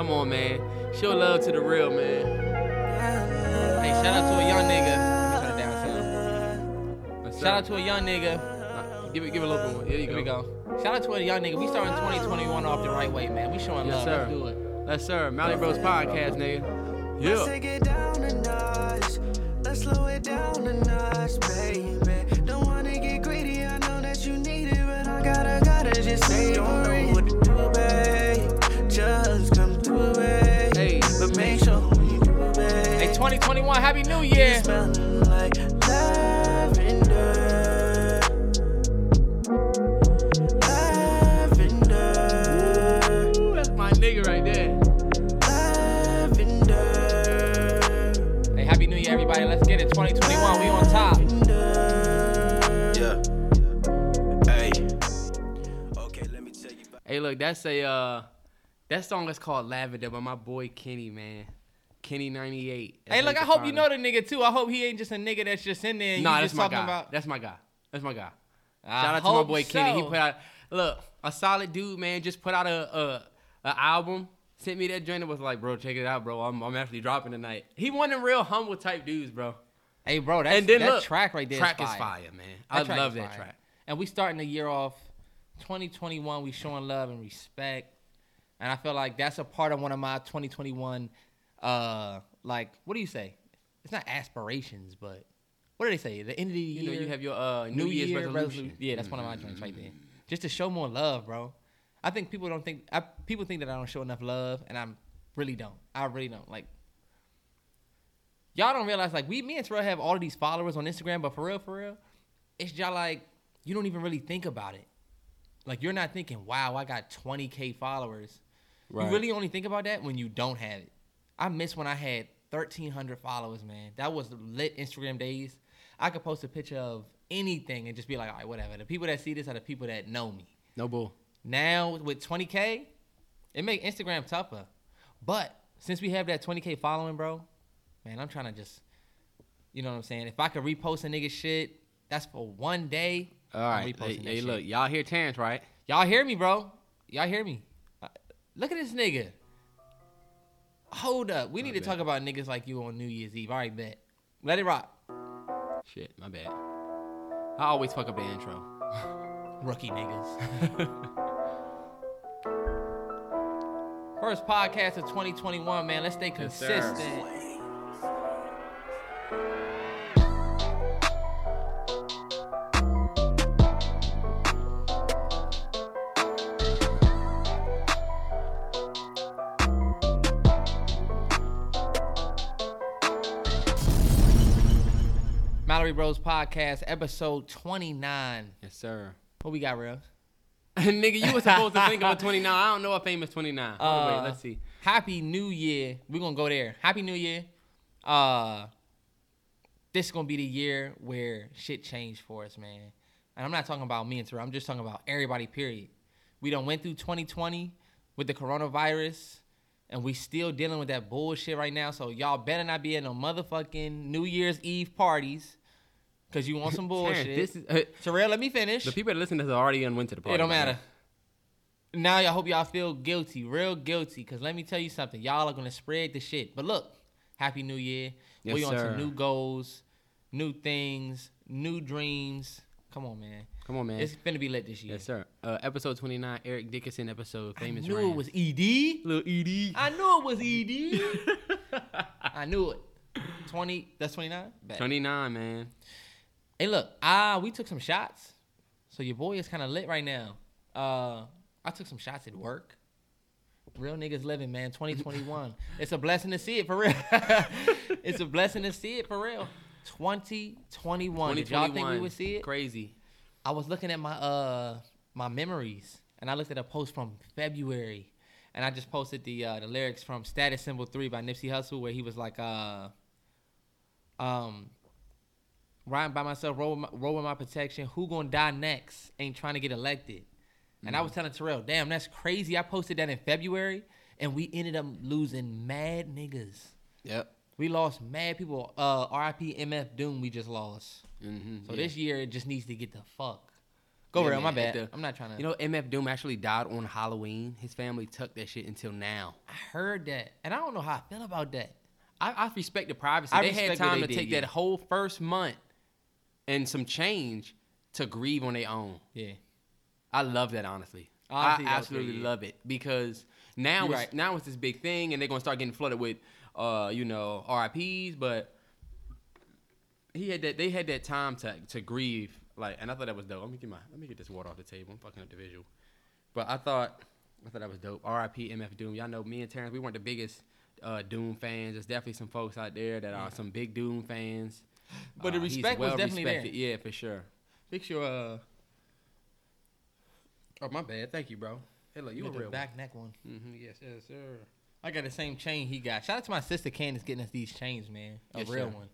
Come on, man. Show love to the real, man. Hey, shout out to a young nigga. Let me turn it down some. Shout out to a young nigga. Uh, give it, give it a little bit more. Here you Here we go. go. Shout out to a young nigga. We starting 2021 off the right way, man. We showing Yes, love. sir. Let's do it. Yes, sir. Mallory Bros Podcast, nigga. Yeah. 2021, Happy New Year. Like lavender. Lavender. Ooh, that's my nigga right there. Lavender. Hey, Happy New Year, everybody. Let's get it. 2021, we on top. Yeah. Hey. Okay, let me tell you Hey, look, that's a uh, that song is called Lavender by my boy Kenny, man. Kenny ninety eight. Hey, look, I hope you know the nigga too. I hope he ain't just a nigga that's just in there and Nah, you that's just my talking guy. about. That's my guy. That's my guy. I Shout out to my boy Kenny. He put out look a solid dude, man. Just put out a a, a album. Sent me that joint and was like, bro, check it out, bro. I'm, I'm actually dropping tonight. He one of them real humble type dudes, bro. Hey, bro, that's, and then that look, track right there track is is fire. fire, man. That I love that track. And we starting the year off 2021. We showing love and respect. And I feel like that's a part of one of my 2021 uh like what do you say? It's not aspirations, but what do they say? The end of the You year. know, you have your uh, New, Year's Year resolution. resolu- Yeah, that's one of my joints right there. Just to show more love, bro. I think people don't think I, people think that I don't show enough love, and I'm really don't. I really don't. Like y'all don't realize like we me and Terrell have all of these followers on Instagram, but for real, for real, it's y'all like you don't even really think about it. Like you're not thinking, wow, I got 20k followers. Right. You really only think about that when you don't have it. I miss when I had 1,300 followers, man. That was lit Instagram days. I could post a picture of anything and just be like, all right, whatever. The people that see this are the people that know me. No bull. Now with 20k, it make Instagram tougher. But since we have that 20k following, bro, man, I'm trying to just, you know what I'm saying. If I could repost a nigga shit, that's for one day. All right. Hey, hey look, y'all hear Terrence, right? Y'all hear me, bro? Y'all hear me? Uh, Look at this nigga. Hold up. We need to talk about niggas like you on New Year's Eve. All right, bet. Let it rock. Shit, my bad. I always fuck up the intro. Rookie niggas. First podcast of 2021, man. Let's stay Yes, sir. Mallory Bros Podcast, episode 29. Yes, sir. What we got, real? Nigga, you were supposed to think of a 29. I don't know a famous 29. Uh, wait, let's see. Happy New Year. We're gonna go there. Happy New Year. Uh this is gonna be the year where shit changed for us, man. And I'm not talking about me and Terrell. I'm just talking about everybody, period. We done went through 2020 with the coronavirus, and we still dealing with that bullshit right now. So y'all better not be at no motherfucking New Year's Eve parties. Cause you want some bullshit. Terrence, this is, uh, Terrell, let me finish. the people that listen to this already went to the party. It don't man. matter. Now I hope y'all feel guilty, real guilty. Cause let me tell you something, y'all are gonna spread the shit. But look, happy New Year. Yes, we on sir. to new goals, new things, new dreams. Come on, man. Come on, man. It's gonna be lit this year. yes, sir. Uh, episode 29, Eric Dickerson episode, Famous. I knew it was ED. Little ED. I knew it was ED. I knew it. Twenty. That's twenty nine. 29, man. Hey, look, ah, we took some shots. So your boy is kind of lit right now. Uh, I took some shots at work. Real niggas living, man. 2021. it's a blessing to see it for real. it's a blessing to see it for real. 2021. Did y'all think we would see it? Crazy. I was looking at my uh my memories, and I looked at a post from February, and I just posted the uh, the lyrics from Status Symbol Three by Nipsey Hussle, where he was like, uh, um, riding by myself, rolling my, roll my protection. Who gonna die next? Ain't trying to get elected. And I was telling Terrell, damn, that's crazy. I posted that in February, and we ended up losing mad niggas. Yep. We lost mad people. Uh, RIP MF Doom, we just lost. Mm-hmm. So this year it just needs to get the fuck Go Yeah, real, my bad. the- I'm not trying to. You know, MF Doom actually died on Halloween. His family took that shit until now. I heard that, and I don't know how I feel about that. I, I respect the privacy. I they had time they to did, take yeah. that whole first month and some change to grieve on their own. Yeah. I love that honestly. Honestly, I absolutely yeah. love it because now You're it's right. now it's this big thing and they're gonna start getting flooded with uh, you know, RIPs, but he had that they had that time to to grieve. Like and I thought that was dope. Let me get my let me get this water off the table. I'm fucking up the visual. But I thought I thought that was dope. RIP MF Doom. Y'all know me and Terrence, we weren't the biggest uh, Doom fans. There's definitely some folks out there that are some big Doom fans. But the Uh, he's respect was well definitely there. Yeah, for sure. Fix your uh Oh my bad. Thank you, bro. Hey, look, you You a got the real back neck one. Mm-hmm. Yes, yes, sir. I got the same chain he got. Shout out to my sister Candace getting us these chains, man. A Yes, real sir. one.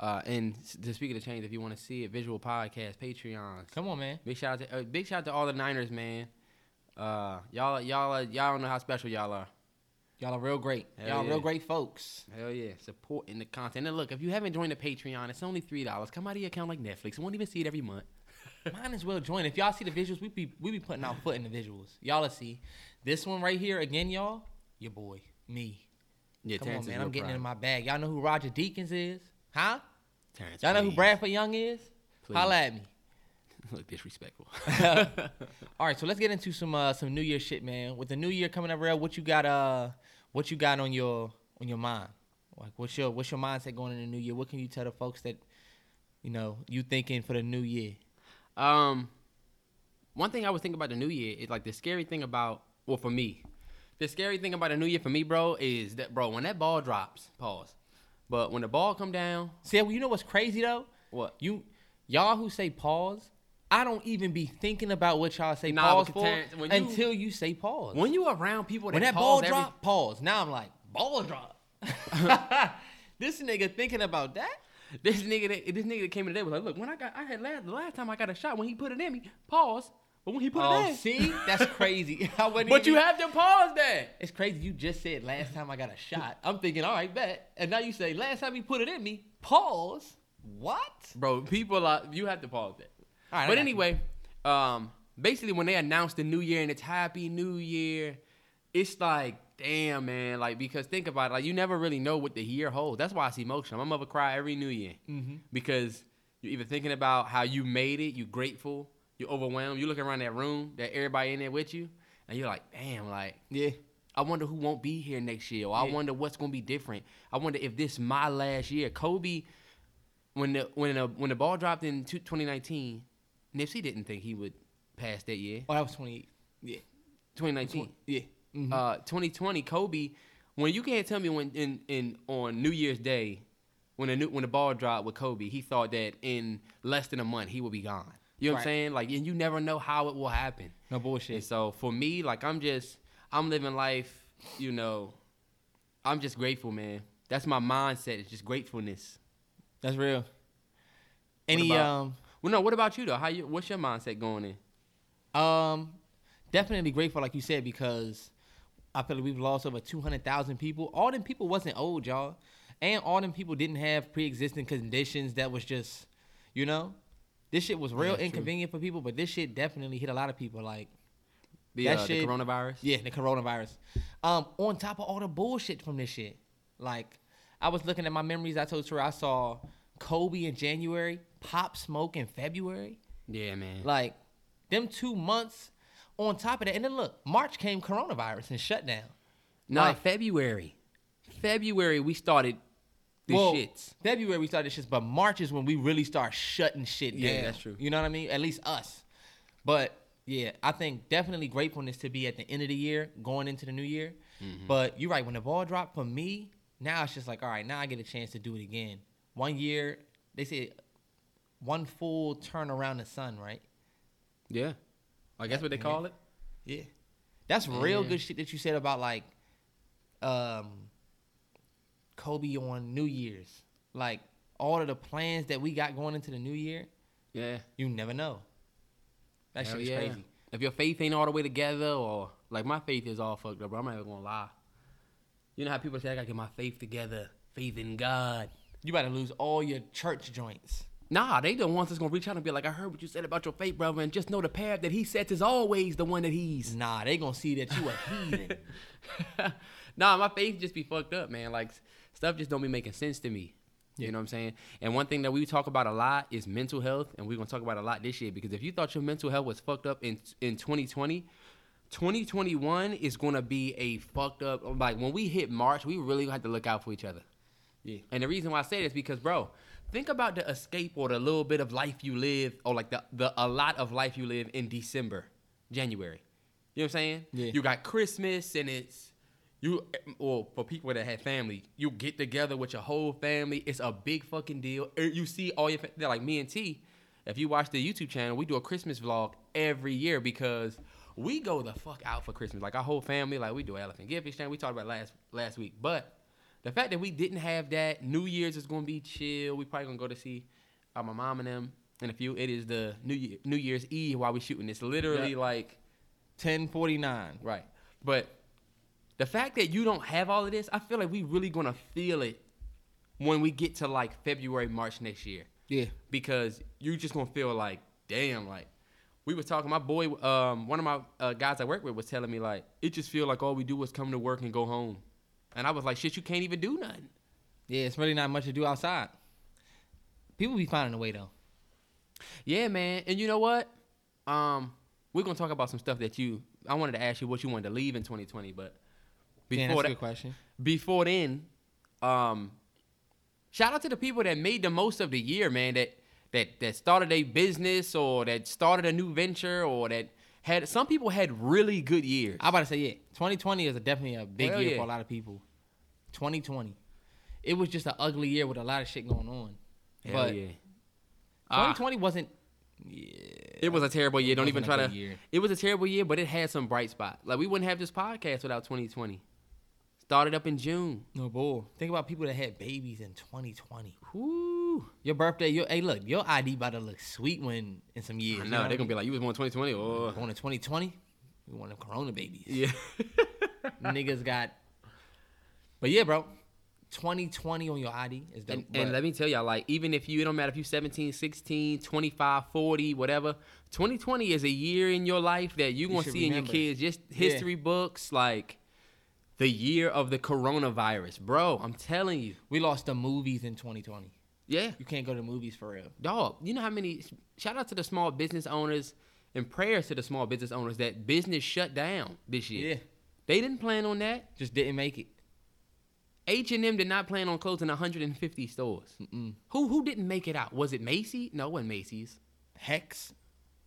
Uh, and to speak of the change, if you want to see it, visual podcast, Patreons. Come on, man. Big shout out to uh, big shout out to all the Niners, man. Uh, y'all, y'all, y'all don't know how special y'all are. Y'all are real great. Hell Y'all yeah. real great folks. Hell yeah, supporting the content. And look, if you haven't joined the Patreon, it's only three dollars. Come out of your account like Netflix. You won't even see it every month. Might as well join. If y'all see the visuals, we be we be putting our foot in the visuals. Y'all will see. This one right here again, y'all. Your boy, me. Yeah, Come Terrence on, man. I'm getting in my bag. Y'all know who Roger Deakins is? Huh? Terrence, Y'all know who. Bradford Young is? Please. Holla at me. Look disrespectful. All right, so let's get into some uh, some New Year shit, man. With the New Year coming up, real, what you got? Uh, what you got on your on your mind? Like, what's your what's your mindset going into the New Year? What can you tell the folks that you know you thinking for the New Year? Um, one thing I was thinking about the new year is like the scary thing about well for me, the scary thing about the new year for me, bro, is that bro when that ball drops, pause. But when the ball come down, See, you know what's crazy though? what? You y'all who say pause, I don't even be thinking about what y'all say Nah, pause for you- until you say pause. When you around people that, When that ball every- drop, pause. Now I'm like, ball drop. this nigga thinking about that? this nigga, that, this nigga that came in today was like, look, when I got, I had last, the last time I got a shot when he put it in me, pause. But when he put Oh, it in, me, see, that's crazy. But you have to pause that. It's crazy. You just said last time I got a shot. I'm thinking, all right, bet. And now you say last time he put it in me. Pause. What? Bro, people are you have to pause that. All right, but anyway, um, basically when they announce the new year and it's Happy New Year, it's like, damn man, like because think about it, like you never really know what the year holds. That's why I see. My mother cry every New Year Mm-hmm. because you're either thinking about how you made it, you're grateful, you're overwhelmed. You look around that room, that everybody in there with you, and you're like, damn, like Yeah. I wonder who won't be here next year. Or I wonder what's gonna be different. I wonder if this my last year. Kobe, when the when the when the ball dropped in 2019, Nipsey didn't think he would pass that year. Oh, that was twenty. Yeah. 2019. Yeah. Mhm. Uh, 2020, Kobe. When you can't tell me when in, in on New Year's Day, when the new, when the ball dropped with Kobe, he thought that in less than a month he would be gone. You know what I'm saying? Like, and you never know how it will happen. no And bullshit. so for me, like I'm just I'm living life, you know, I'm just grateful, man. That's my mindset. It's just gratefulness. That's real. Any um Well, no. What about you though? How you? What's your mindset going in? um definitely grateful like you said because I feel like we've lost over 200,000 people. All them people wasn't old, y'all. And all them people didn't have pre-existing conditions that was just, you know, this shit was real Yeah, true. inconvenient for people, but this shit definitely hit a lot of people like The, That uh, shit- the coronavirus. Yeah, the coronavirus. Um, on top of all the bullshit from this shit, like I was looking at my memories. I told her I saw Kobe in January, Pop Smoke in February. Yeah, man. Like them two months. On top of that, and then look, March came coronavirus and shutdown. no, like- February. February we started the Well, shits. February we started the shits, but March is when we really start shutting shit down. Yeah, that's true. You know what I mean? At least us. But yeah, I think definitely gratefulness to be at the end of the year, going into the new year. Mm-hmm. But you're right. When the ball dropped for me, now it's just like, all right, now I get a chance to do it again. One year, they say one full turn around the sun, right? Yeah. I guess what they call it. Yeah. That's real Yeah. good shit that you said about like um Kobe on New Year's. Like all of the plans that we got going into the new year, Yeah. you never know. That Hell shit is yeah. crazy. If your faith ain't all the way together, or like my faith is all fucked up, bro. I'm not even gonna lie. You know how people say I gotta get my faith together, faith in God. You about to lose all your church joints. Nah, they the ones that's gonna reach out and be like, I heard what you said about your fake brother, and just know the path that he sets is always the one that he's. Nah, they gonna see that you a heathen. nah, my faith just be fucked up, man. Like stuff just don't be making sense to me. You Yeah. know what I'm saying? And one thing that we talk about a lot is mental health, and we're gonna talk about a lot this year because if you thought your mental health was fucked up in in 2020, 2021 is gonna be a fucked up. Like when we hit March, we really have to look out for each other. yeah. And the reason why I say this because, bro, think about the escape or the little bit of life you live, or like the, the a lot of life you live in December, January. You know what I'm saying? Yeah. You got Christmas and it's you or for people that have family, you get together with your whole family. It's a big fucking deal. Er, You see all your they're like me and T. If you watch the YouTube channel, we do a Christmas vlog every year because we go the fuck out for Christmas. Like our whole family, like we do elephant gift exchange. We talked about last last week, but the fact that we didn't have that, New Year's is gonna be chill. We probably gonna go to see uh, my mom and them and a few. It is the New Year, New Year's Eve while we shooting this. Literally Yeah. like Ten forty nine. right, but the fact that you don't have all of this, I feel like we really gonna feel it when we get to like February, March next year Yeah. because you're just gonna feel like, damn, like we was talking. My boy, um, one of my uh, guys I work with was telling me like, it just feel like all we do is come to work and go home, and I was like, shit, you can't even do nothing. Yeah, it's really not much to do outside. People be finding a way though. Yeah, man, and you know what? Um, we're gonna talk about some stuff that you. I wanted to ask you what you wanted to leave in 2020, but before that, question. before then, um, shout out to the people that made the most of the year, man. That that that started a business or that started a new venture or that had some people had really good years. I about to say yeah. 2020 is definitely a big Hell year yeah. for a lot of people. 2020, it was just an ugly year with a lot of shit going on. Hell but yeah. Ah, 2020 wasn't. Yeah, it was a terrible year. Don't even try to. year. It was a terrible year, but it had some bright spots. Like we wouldn't have this podcast without 2020. Started up in June. no bull. Think about people that had babies in 2020. Whoo. Your birthday, your hey, look, your ID about to look sweet when in some years. I you know they're gonna be like, you was born 2020. Oh. Born in 2020, we want them Corona babies. Yeah. Niggas got. But yeah, bro. 2020 on your ID is dope. And, and let me tell y'all, like, even if you, it don't matter if you 17, 16, 25, 40, whatever, 2020 is a year in your life that you're going to see in your kids, just Yeah. history books, like the year of the coronavirus. Bro, I'm telling you. we lost the movies in 2020. Yeah. You can't go to movies for real. Dog, you know how many, shout out to the small business owners and prayers to the small business owners that business shut down this year. Yeah. They didn't plan on that. Just didn't make it. H&M did not plan on closing 150 stores. Mm-mm. Who who didn't make it out? Was it Macy? No, it wasn't Macy's. Hecht's.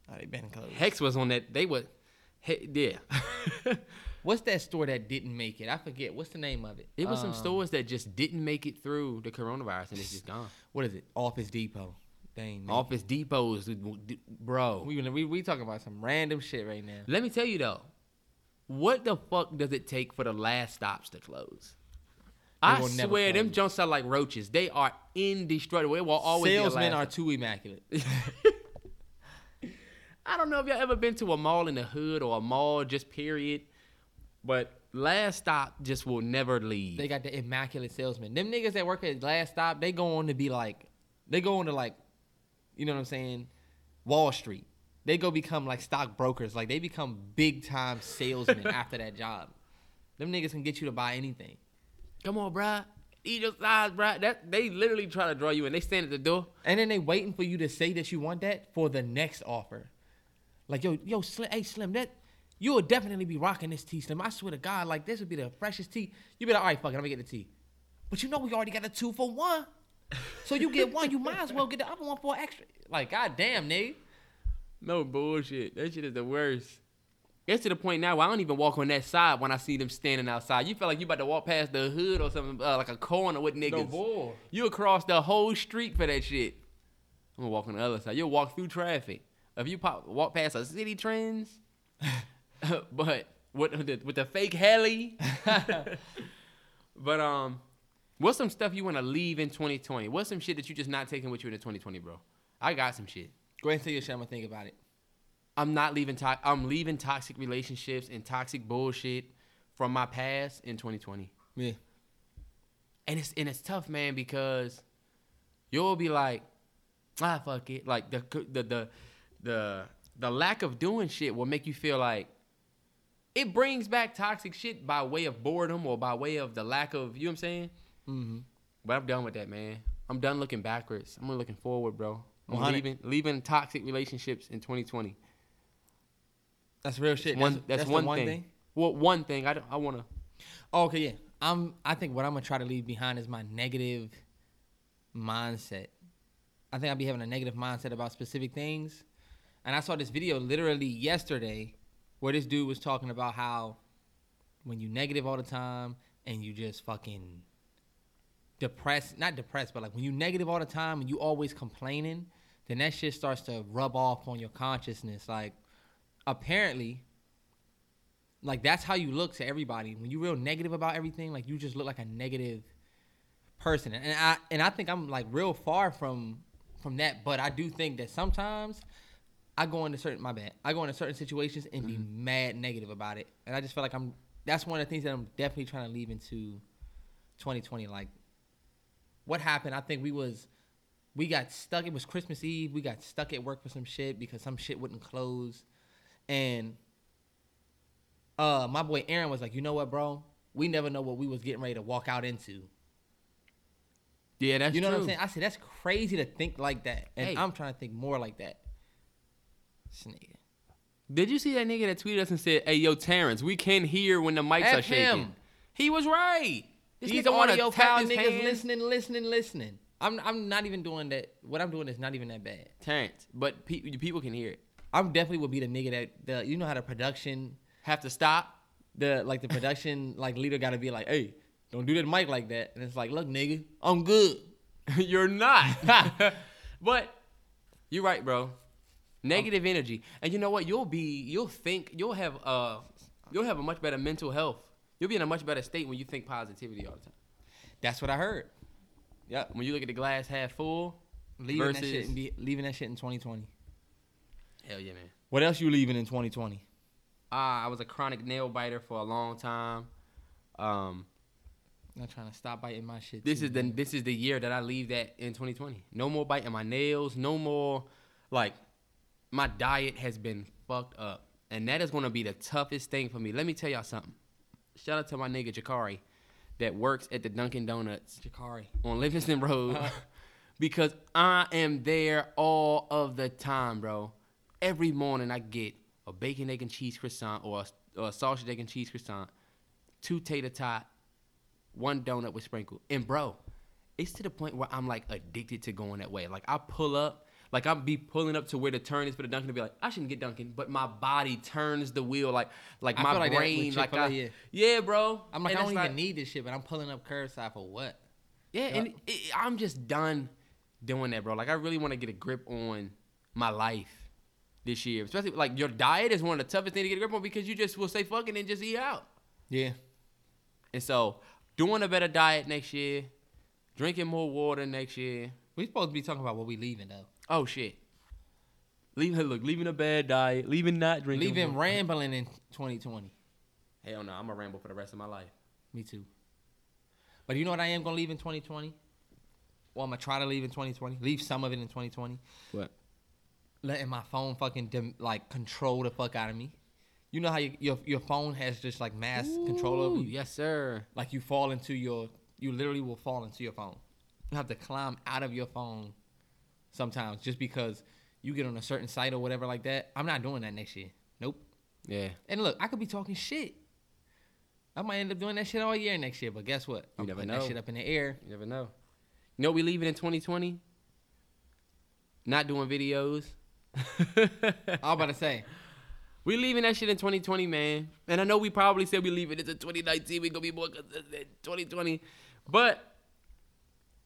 Oh, they been closed. Hecht's was on that. They were, he, yeah. What's that store that didn't make it? I forget. What's the name of it? it was some Um, stores that just didn't make it through the coronavirus and it's just gone. What is it? Office Depot. Dang. Man. Office Depots, bro. We, we we talking about some random shit right now. Let me tell you though, what the fuck does it take for the last stops to close? I swear, them close. junks are like roaches. They are indestructible. It will always Salesmen are too immaculate. I don't know if y'all ever been to a mall in the hood or a mall just period, but last stop just will never leave. they got the immaculate salesman. Them niggas that work at Last Stop, they go on to be like, they go on to like, you know what I'm saying, Wall Street. They go become like stockbrokers. Like they become big time salesmen after that job. Them niggas can get you to buy anything. Come on, bruh. Eat your size, bruh. That they literally try to draw you in. They stand at the door. And then they waiting for you to say that you want that for the next offer. Like, yo, yo, Slim, hey, Slim, that you will definitely be rocking this tea, Slim. I swear to God, like this would be the freshest tea. You be like, all right, fuck it, I'm gonna get the tea. But you know we already got a two for one. So you get one, you might as well get the other one for extra. Like, god damn, nigga. No bullshit. That shit is the worst. It's to the point now where I don't even walk on that side when I see them standing outside. You feel like you about to walk past the hood or something, uh, like a corner with niggas. bull. You across the whole street for that shit. I'm gonna walk on the other side. You'll walk through traffic. If you pop, walk past a Citi Trends, but with the, with the fake heli. but um, what's some stuff you want to leave in 2020? What's some shit that you just not taking with you into 2020, bro? I got some shit. Go ahead and say your shit. I'm gonna think about it. I'm not leaving. To- I'm leaving toxic relationships and toxic bullshit from my past in 2020. Yeah. And it's and it's tough, man, because you'll be like, ah fuck it. Like the the the the the lack of doing shit will make you feel like it brings back toxic shit by way of boredom or by way of the lack of you know what I'm saying. Mm-hmm. But I'm done with that, man. I'm done looking backwards. I'm looking forward, bro. I'm 100. leaving leaving toxic relationships in 2020. That's real shit. one that's, the one, thing. Well, one thing I I want to. Oh, okay, yeah. I'm. I think what I'm gonna try to leave behind is my negative mindset. I think I'll be having a negative mindset about specific things. And I saw this video literally yesterday where this dude was talking about how when you negative all the time and you just fucking depressed, not depressed, but like when you negative all the time and you always complaining, then that shit starts to rub off on your consciousness. Like apparently, like that's how you look to everybody. When you're real negative about everything, like you just look like a negative person. And I and I think I'm like real far from from that, but I do think that sometimes I go into certain my bad. I go into certain situations and be mm-hmm. mad negative about it. And I just feel like I'm that's one of the things that I'm definitely trying to leave into 2020 like what happened? I think we was we got stuck. It was Christmas Eve. We got stuck at work for some shit because some shit wouldn't close. And uh my boy Aaron was like, "You know what, bro? We never know what we was getting ready to walk out into." Yeah, that's you know true. what I'm saying? I said that's crazy to think like that, and Hey. I'm trying to think more like that. This nigga. Did you see that nigga that tweeted us and said, "Hey, yo, Terrence, we can hear when the mics F are shaking." him. He was right. This He's nigga wanna audio his niggas listening, listening, listening. I'm I'm not even doing that. What I'm doing is not even that bad. Terrence, but pe- people can hear it. I'm definitely would be the nigga that the you know how the production Have to stop. the like the production like leader got to be like, hey, don't do that mic like that. And it's like, look, nigga, I'm good. You're not. but you're right, bro. Negative energy, and you know what? You'll be, you'll think, you'll have, uh, you'll have a much better mental health. You'll be in a much better state when you think positivity all the time. That's what I heard. Yeah, When you look at the glass half full, Leaving that Versus- shit and be leaving that shit in 2020. Hell yeah, man. What else you leaving in 2020? Ah, I was a chronic nail biter for a long time. Um, I'm trying to stop biting my shit. this too, is the man. this is the year that I leave that in 2020. No more biting my nails. No more like my diet has been fucked up, and that is gonna be the toughest thing for me. Let me tell y'all something. Shout out to my nigga Jakari that works at the Dunkin' Donuts Jakari. on Livingston Road because I am there all of the time, bro. Every morning I get a bacon, egg, and cheese croissant or a, or a sausage, egg, and cheese croissant, two tater tot, one donut with sprinkle. And bro, it's to the point where I'm like addicted to going that way. Like I pull up, like I'll be pulling up to where the turn is for the Dunkin' to be like, I shouldn't get Dunkin', but my body turns the wheel like like I my like brain, like I, Chick-fil-A, yeah. bro. I'm like, And I don't even need this shit, but I'm pulling up curbside for what? yeah, Yeah. and it, I'm just done doing that, bro. Like I really want to get a grip on my life this year, especially like your diet is one of the toughest things to get a grip on because you just will say fucking and just eat out. Yeah. And so, doing a better diet next year, drinking more water next year. We supposed to be talking about what we leaving though. Oh shit. Leaving look, leaving a bad diet, leaving not drinking. Leaving more- rambling in 2020. Hell no, I'm gonna ramble for the rest of my life. Me too. But you know what I am gonna leave in 2020? Well, I'm gonna try to leave in 2020. Leave some of it in 2020. What? Letting my phone fucking dem- like control the fuck out of me. You know how you, your your phone has just like mass control over you. Yes, sir. Like you fall into your, you literally will fall into your phone. You have to climb out of your phone sometimes just because you get on a certain site or whatever like that. I'm not doing that next year. Nope. Yeah. And look, I could be talking shit. I might end up doing that shit all year next year, but guess what? I'm never putting know. that shit up in the air. You never know. You know we leaving in 2020? Not doing videos. I was about to say, we leaving that shit in 2020, man. And I know we probably said we leaving it in 2019. We gonna be more consistent in 2020, but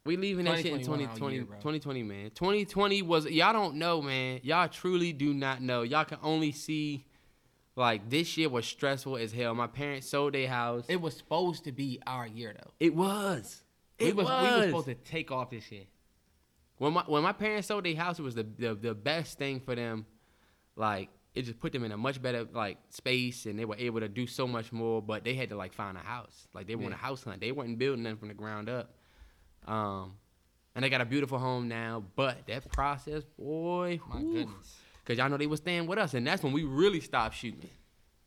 we leaving that shit in 2021 2020. year, 2020, man. 2020 was y'all don't know, man. Y'all truly do not know. Y'all can only see like this year was stressful as hell. My parents sold their house. It, it was supposed to be our year though. It was. It we was, was. we was supposed to take off this year. When my when my parents sold their house, it was the, the the best thing for them. Like it just put them in a much better like space, and they were able to do so much more. But they had to like find a house. Like they want a house hunt. They weren't building them from the ground up. Um, and they got a beautiful home now. But that process, boy, My whew, goodness. Cause y'all know they was staying with us, and that's when we really stopped shooting.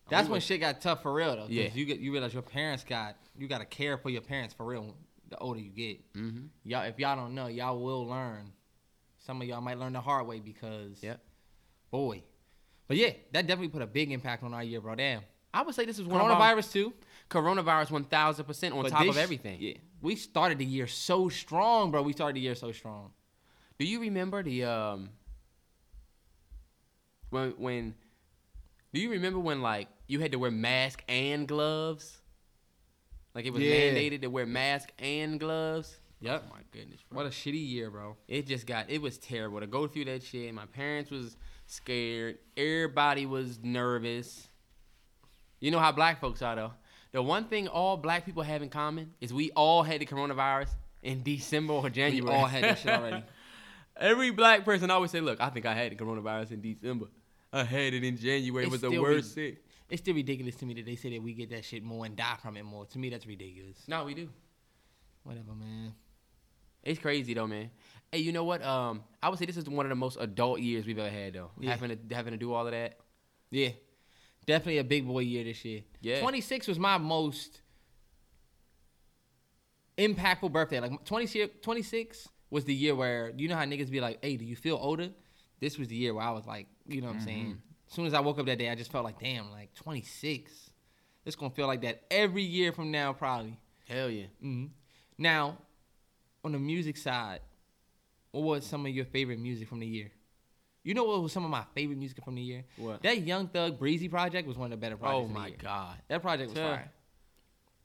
That's We when was- shit got tough for real though. Yeah. You get you realize your parents got you got to care for your parents for real. The older you get, Mm-hmm. y'all if y'all don't know, y'all will learn. Some of y'all might learn the hard way because Yep. boy. But yeah, that definitely put a big impact on our year, bro. Damn. I would say this is one of our Coronavirus too. coronavirus one thousand percent on but top this- of everything. Yeah. We started the year so strong, bro. We started the year so strong. Do you remember the um when when do you remember when like you had to wear mask and gloves? Like it was Yeah. mandated to wear mask and gloves. Yep. Oh my goodness, bro. What a shitty year, bro. It just got it was terrible to go through that shit. My parents was scared. Everybody was nervous. You know how black folks are though. The one thing all black people have in common is we all had the coronavirus in December or January. We all had that shit already. Every black person always say, "Look, I think I had the coronavirus in December. I had it in January. It was the worst re- sick." It's still ridiculous to me that they say that we get that shit more and die from it more. To me, that's ridiculous. No, we do. Whatever, man. It's crazy though, man. Hey, you know what? Um, I would say this is one of the most adult years we've ever had though. Yeah. Having to having to do all of that. Yeah. Definitely a big boy year this year. Yeah. 26 was my most impactful birthday. Like 20, 26 was the year where, you know how niggas be like, hey, do you feel older? This was the year where I was like, you know what I'm saying? As soon as I woke up that day, I just felt like, damn, like 26. It's going to feel like that every year from now, probably. Hell yeah. Mm-hmm. Now, on the music side, what was some of your favorite music from the year? You know what was some of my favorite music from the year? What? That Young Thug Breezy project was one of the better projects. Oh of the my god. That project was Yeah. fire.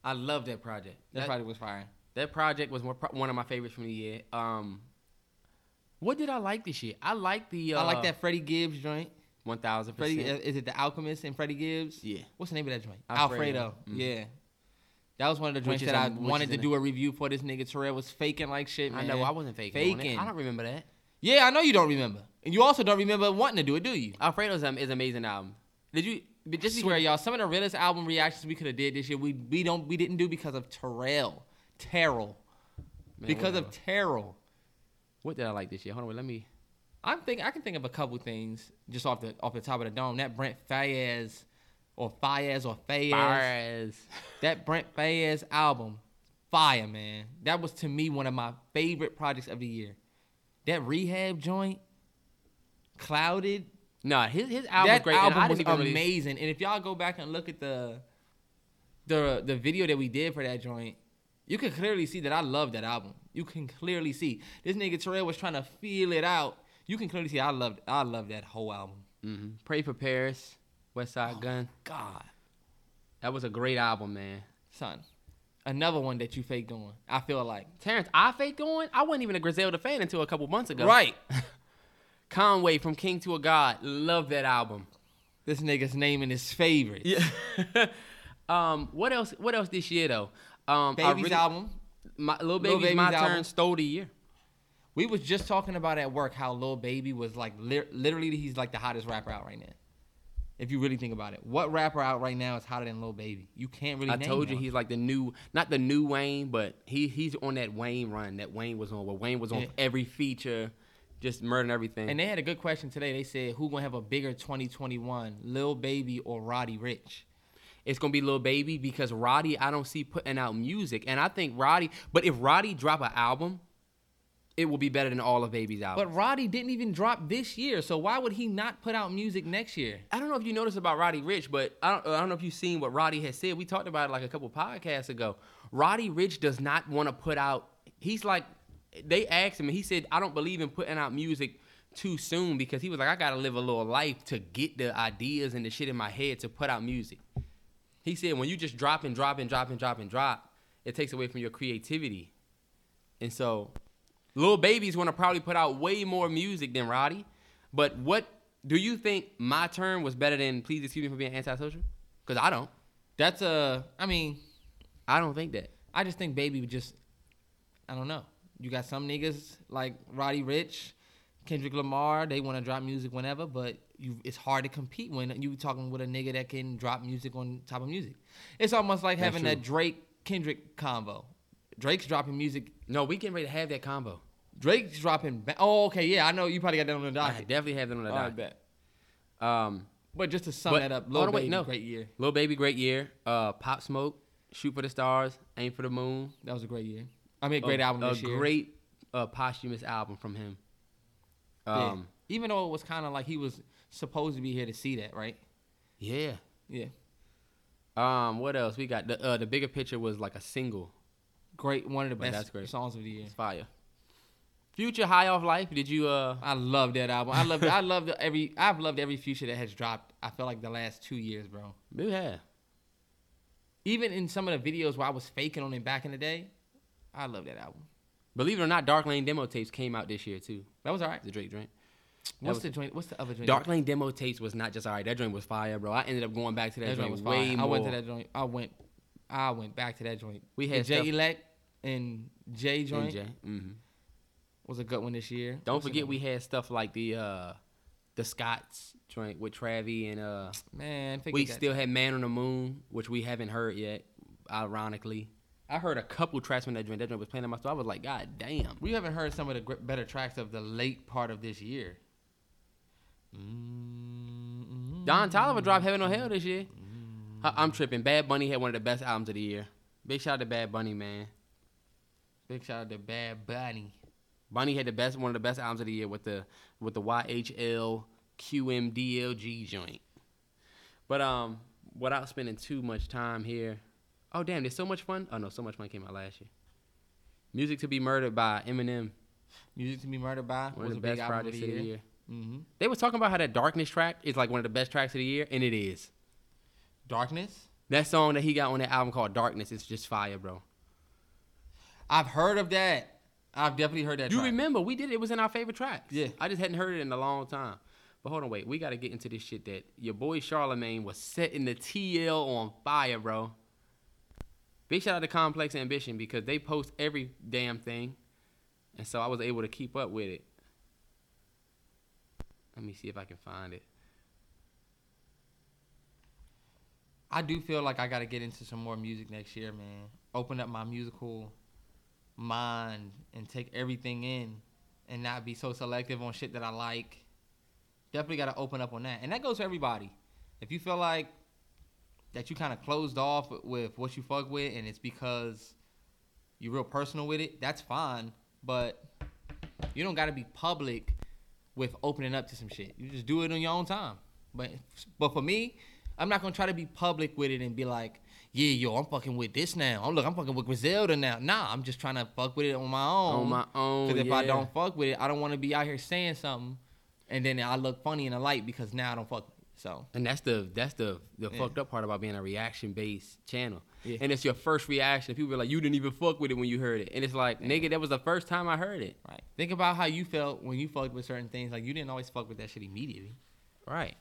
I love that project. That, That, project was fire. that project was one of my favorites from the year. Um, what did I like this year? I like the. Uh, I like that Freddie Gibbs joint. One thousand Freddie, uh, is it the Alchemist and Freddie Gibbs? Yeah. What's the name of that joint? Alfredo. Alfredo. Mhm. Yeah. That was one of the joints that I in- wanted to do a review for. This nigga Terrell was faking like shit, man. I know I wasn't faking. Faking. I don't remember that. Yeah, I know you don't remember, and you also don't remember wanting to do it, do you? Alfredo's um, is amazing album. Did you? but Just swear, y'all, some of the realest album reactions we could have did this year, we we don't we didn't do because of Terrell, Terrell, Man, because of. Terrell. what did I like this year? Hold on, wait, let me. I'm think I can think of a couple things just off the off the top of the dome. That Brent Faiyaz, or Fayez or Fayez, Fires. that Brent Faiyaz album, fire man. That was to me one of my favorite projects of the year. That rehab joint, clouded. Nah, his his album was that great. album was amazing. And if y'all go back and look at the the the video that we did for that joint, you can clearly see that I love that album. You can clearly see this nigga Terrell was trying to feel it out. You can clearly see I loved I love that whole album. Mhm. Pray for Paris, Westside Gunn. God, That was a great album, man. son, another one that you fake going. I feel like Terrence, I fake going. I wasn't even a Griselda fan until a couple months ago. right. Conway from King to a God. Love that album. This nigga's naming his favorite. Yeah. um. What else? What else this year though? Um. Baby's really- album. My Lil Lil Baby's, Baby's my album. turn. Stole the year. We was just talking about at work how Lil Baby was like li- literally he's like the hottest rapper out right now. If you really think about it, what rapper out right now is hotter than Lil Baby? You can't really. I told you one. he's like the new, not the new Wayne, but he he's on that Wayne run that Wayne was on. Where Wayne was on Yeah. every feature, just murdering everything. And they had a good question today. They said who gonna have a bigger 2021, Lil Baby or Roddy Ricch? it's gonna be Lil Baby because Roddy I don't see putting out music, and I think Roddy. But if Roddy drop an album, it will be better than all of Baby's albums. But Roddy didn't even drop this year, so why would he not put out music next year? I don't know if you noticed about Roddy Ricch, but I don't, I don't know if you've seen what Roddy has said. We talked about it like a couple podcasts ago. Roddy Ricch does not want to put out. He's like, they asked him, and he said, I don't believe in putting out music too soon because he was like, I gotta live a little life to get the ideas and the shit in my head to put out music. He said, when you just drop and drop and drop and drop and drop, it takes away from your creativity. And so, Lil Baby's gonna probably put out way more music than Roddy. But what do you think my turn was better than please excuse me for being antisocial? Because I don't. That's a. I mean, I don't think that. I just think Baby would just. I don't know. You got some niggas like Roddy Ricch, Kendrick Lamar. They want to drop music whenever, but you it's hard to compete when you talking with a nigga that can drop music on top of music. It's almost like That's having true. that Drake Kendrick combo. Drake's dropping music. No, we getting ready to have that combo. Drake's dropping. Ba- oh, okay, yeah, I know you probably got that on the I definitely have that on the docket. bet. Um, But just to sum But- that up, Lil no, Baby, no. great year. Lil Baby, great year. Uh, Pop Smoke, Shoot for the Stars, Aim for the Moon. That was a great year. I mean, a great a, album A this year. great uh, posthumous album from him. Yeah. Um, Even though it was kind of like he was supposed to be here to see that, right? yeah. Yeah. Um, what else we got? The uh, the bigger picture was like a single. Great, one of the But best that's great. songs of the year. It's fire. Future High Off Life. Did you uh? I love that album. I love. I love the every. I've loved every Future that has dropped. I feel like the last two years, bro. Yeah. Even in some of the videos where I was faking on him back in the day, I love that album. Believe it or not, Dark Lane demo tapes came out this year too. That was alright. The Drake joint. What's was- the joint? What's the other joint? Dark Lane demo tapes was not just alright. That joint was fire, bro. I ended up going back to that, That joint, joint was way fire. more. I went to that joint. I went. I went back to that joint. We had J Elect and J joint NJ. hmm was a good one this year. Don't What's forget we had stuff like the uh the Scots joint with Travi and uh man. we that still had Man on the Moon, which we haven't heard yet. Ironically, I heard a couple tracks when that joint that joint was playing on my store. I was like, God damn. We haven't heard some of the gr- better tracks of the late part of this year. Mm-hmm. Don Toliver dropped Heaven or Hell this year. I- I'm tripping. Bad Bunny had one of the best albums of the year. Big shout out to Bad Bunny, man. Big shout out to Bad Bunny. Bunny had the best one of the best albums of the year with the with the YHL QMDLG joint. But um, without spending too much time here, oh damn, there's so much fun. Oh no, so much fun came out last year. Music to be murdered by Eminem, Music to be murdered by one was of the best album of projects the of the year. year. Mm-hmm. They was talking about how that Darkness track is like one of the best tracks of the year, and it is. Darkness. That song that he got on that album called Darkness is just fire, bro. I've heard of that. I've definitely heard that. You track. remember we did it. It was in our favorite tracks. Yeah. I just hadn't heard it in a long time. But hold on, wait. We got to get into this shit that your boy Charlemagne was setting the TL on fire, bro. Big shout out to Complex Ambition because they post every damn thing, and so I was able to keep up with it. Let me see if I can find it. I do feel like I got to get into some more music next year, man. Open up my musical mind and take everything in and not be so selective on shit that I like. Definitely got to open up on that. And that goes for everybody. If you feel like that you kind of closed off with what you fuck with and it's because you're real personal with it, that's fine. But you don't got to be public with opening up to some shit. You just do it on your own time. But but for me, I'm not gonna try to be public with it and be like, yeah, yo, I'm fucking with this now. Oh, look, I'm fucking with Griselda now. Nah, I'm just trying to fuck with it on my own. on my own. Because if I don't fuck with it, I don't want to be out here saying something, and then I look funny in the light because now I don't fuck. So And that's the that's the the Yeah. fucked up part about being a reaction based channel. Yeah. And it's your first reaction. People be like, you didn't even fuck with it when you heard it. And it's like, nigga, that was the first time I heard it. right, think about how you felt when you fucked with certain things. Like you didn't always fuck with that shit immediately. Right.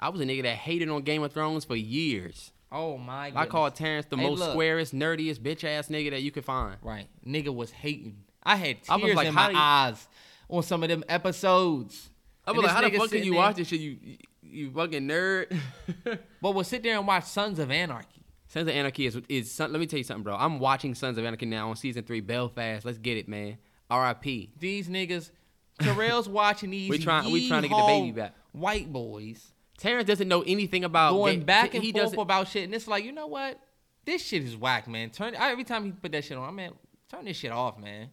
I was a nigga that hated on Game of Thrones for years. Oh my! God. I called Terrence the Hey, most look. squarest, nerdiest, bitch ass nigga that you could find. Right, nigga was hating. I had I tears was like, in my you- eyes on some of them episodes. I And was like, how the fuck can you there- watch this shit? You you fucking nerd. But we'll sit there and watch Sons of Anarchy. Sons of Anarchy is is. Son, let me tell you something, bro. I'm watching Sons of Anarchy now on season three. Belfast. Let's get it, man. R.I.P. These niggas, Terrell's watching these. We trying- we trying to get the baby back. White boys Terrence doesn't know anything about going ga- back and he forth about shit, and it's like, you know what? This shit is whack, man. Turn I, every time he put that shit on, I mean, turn this shit off, man.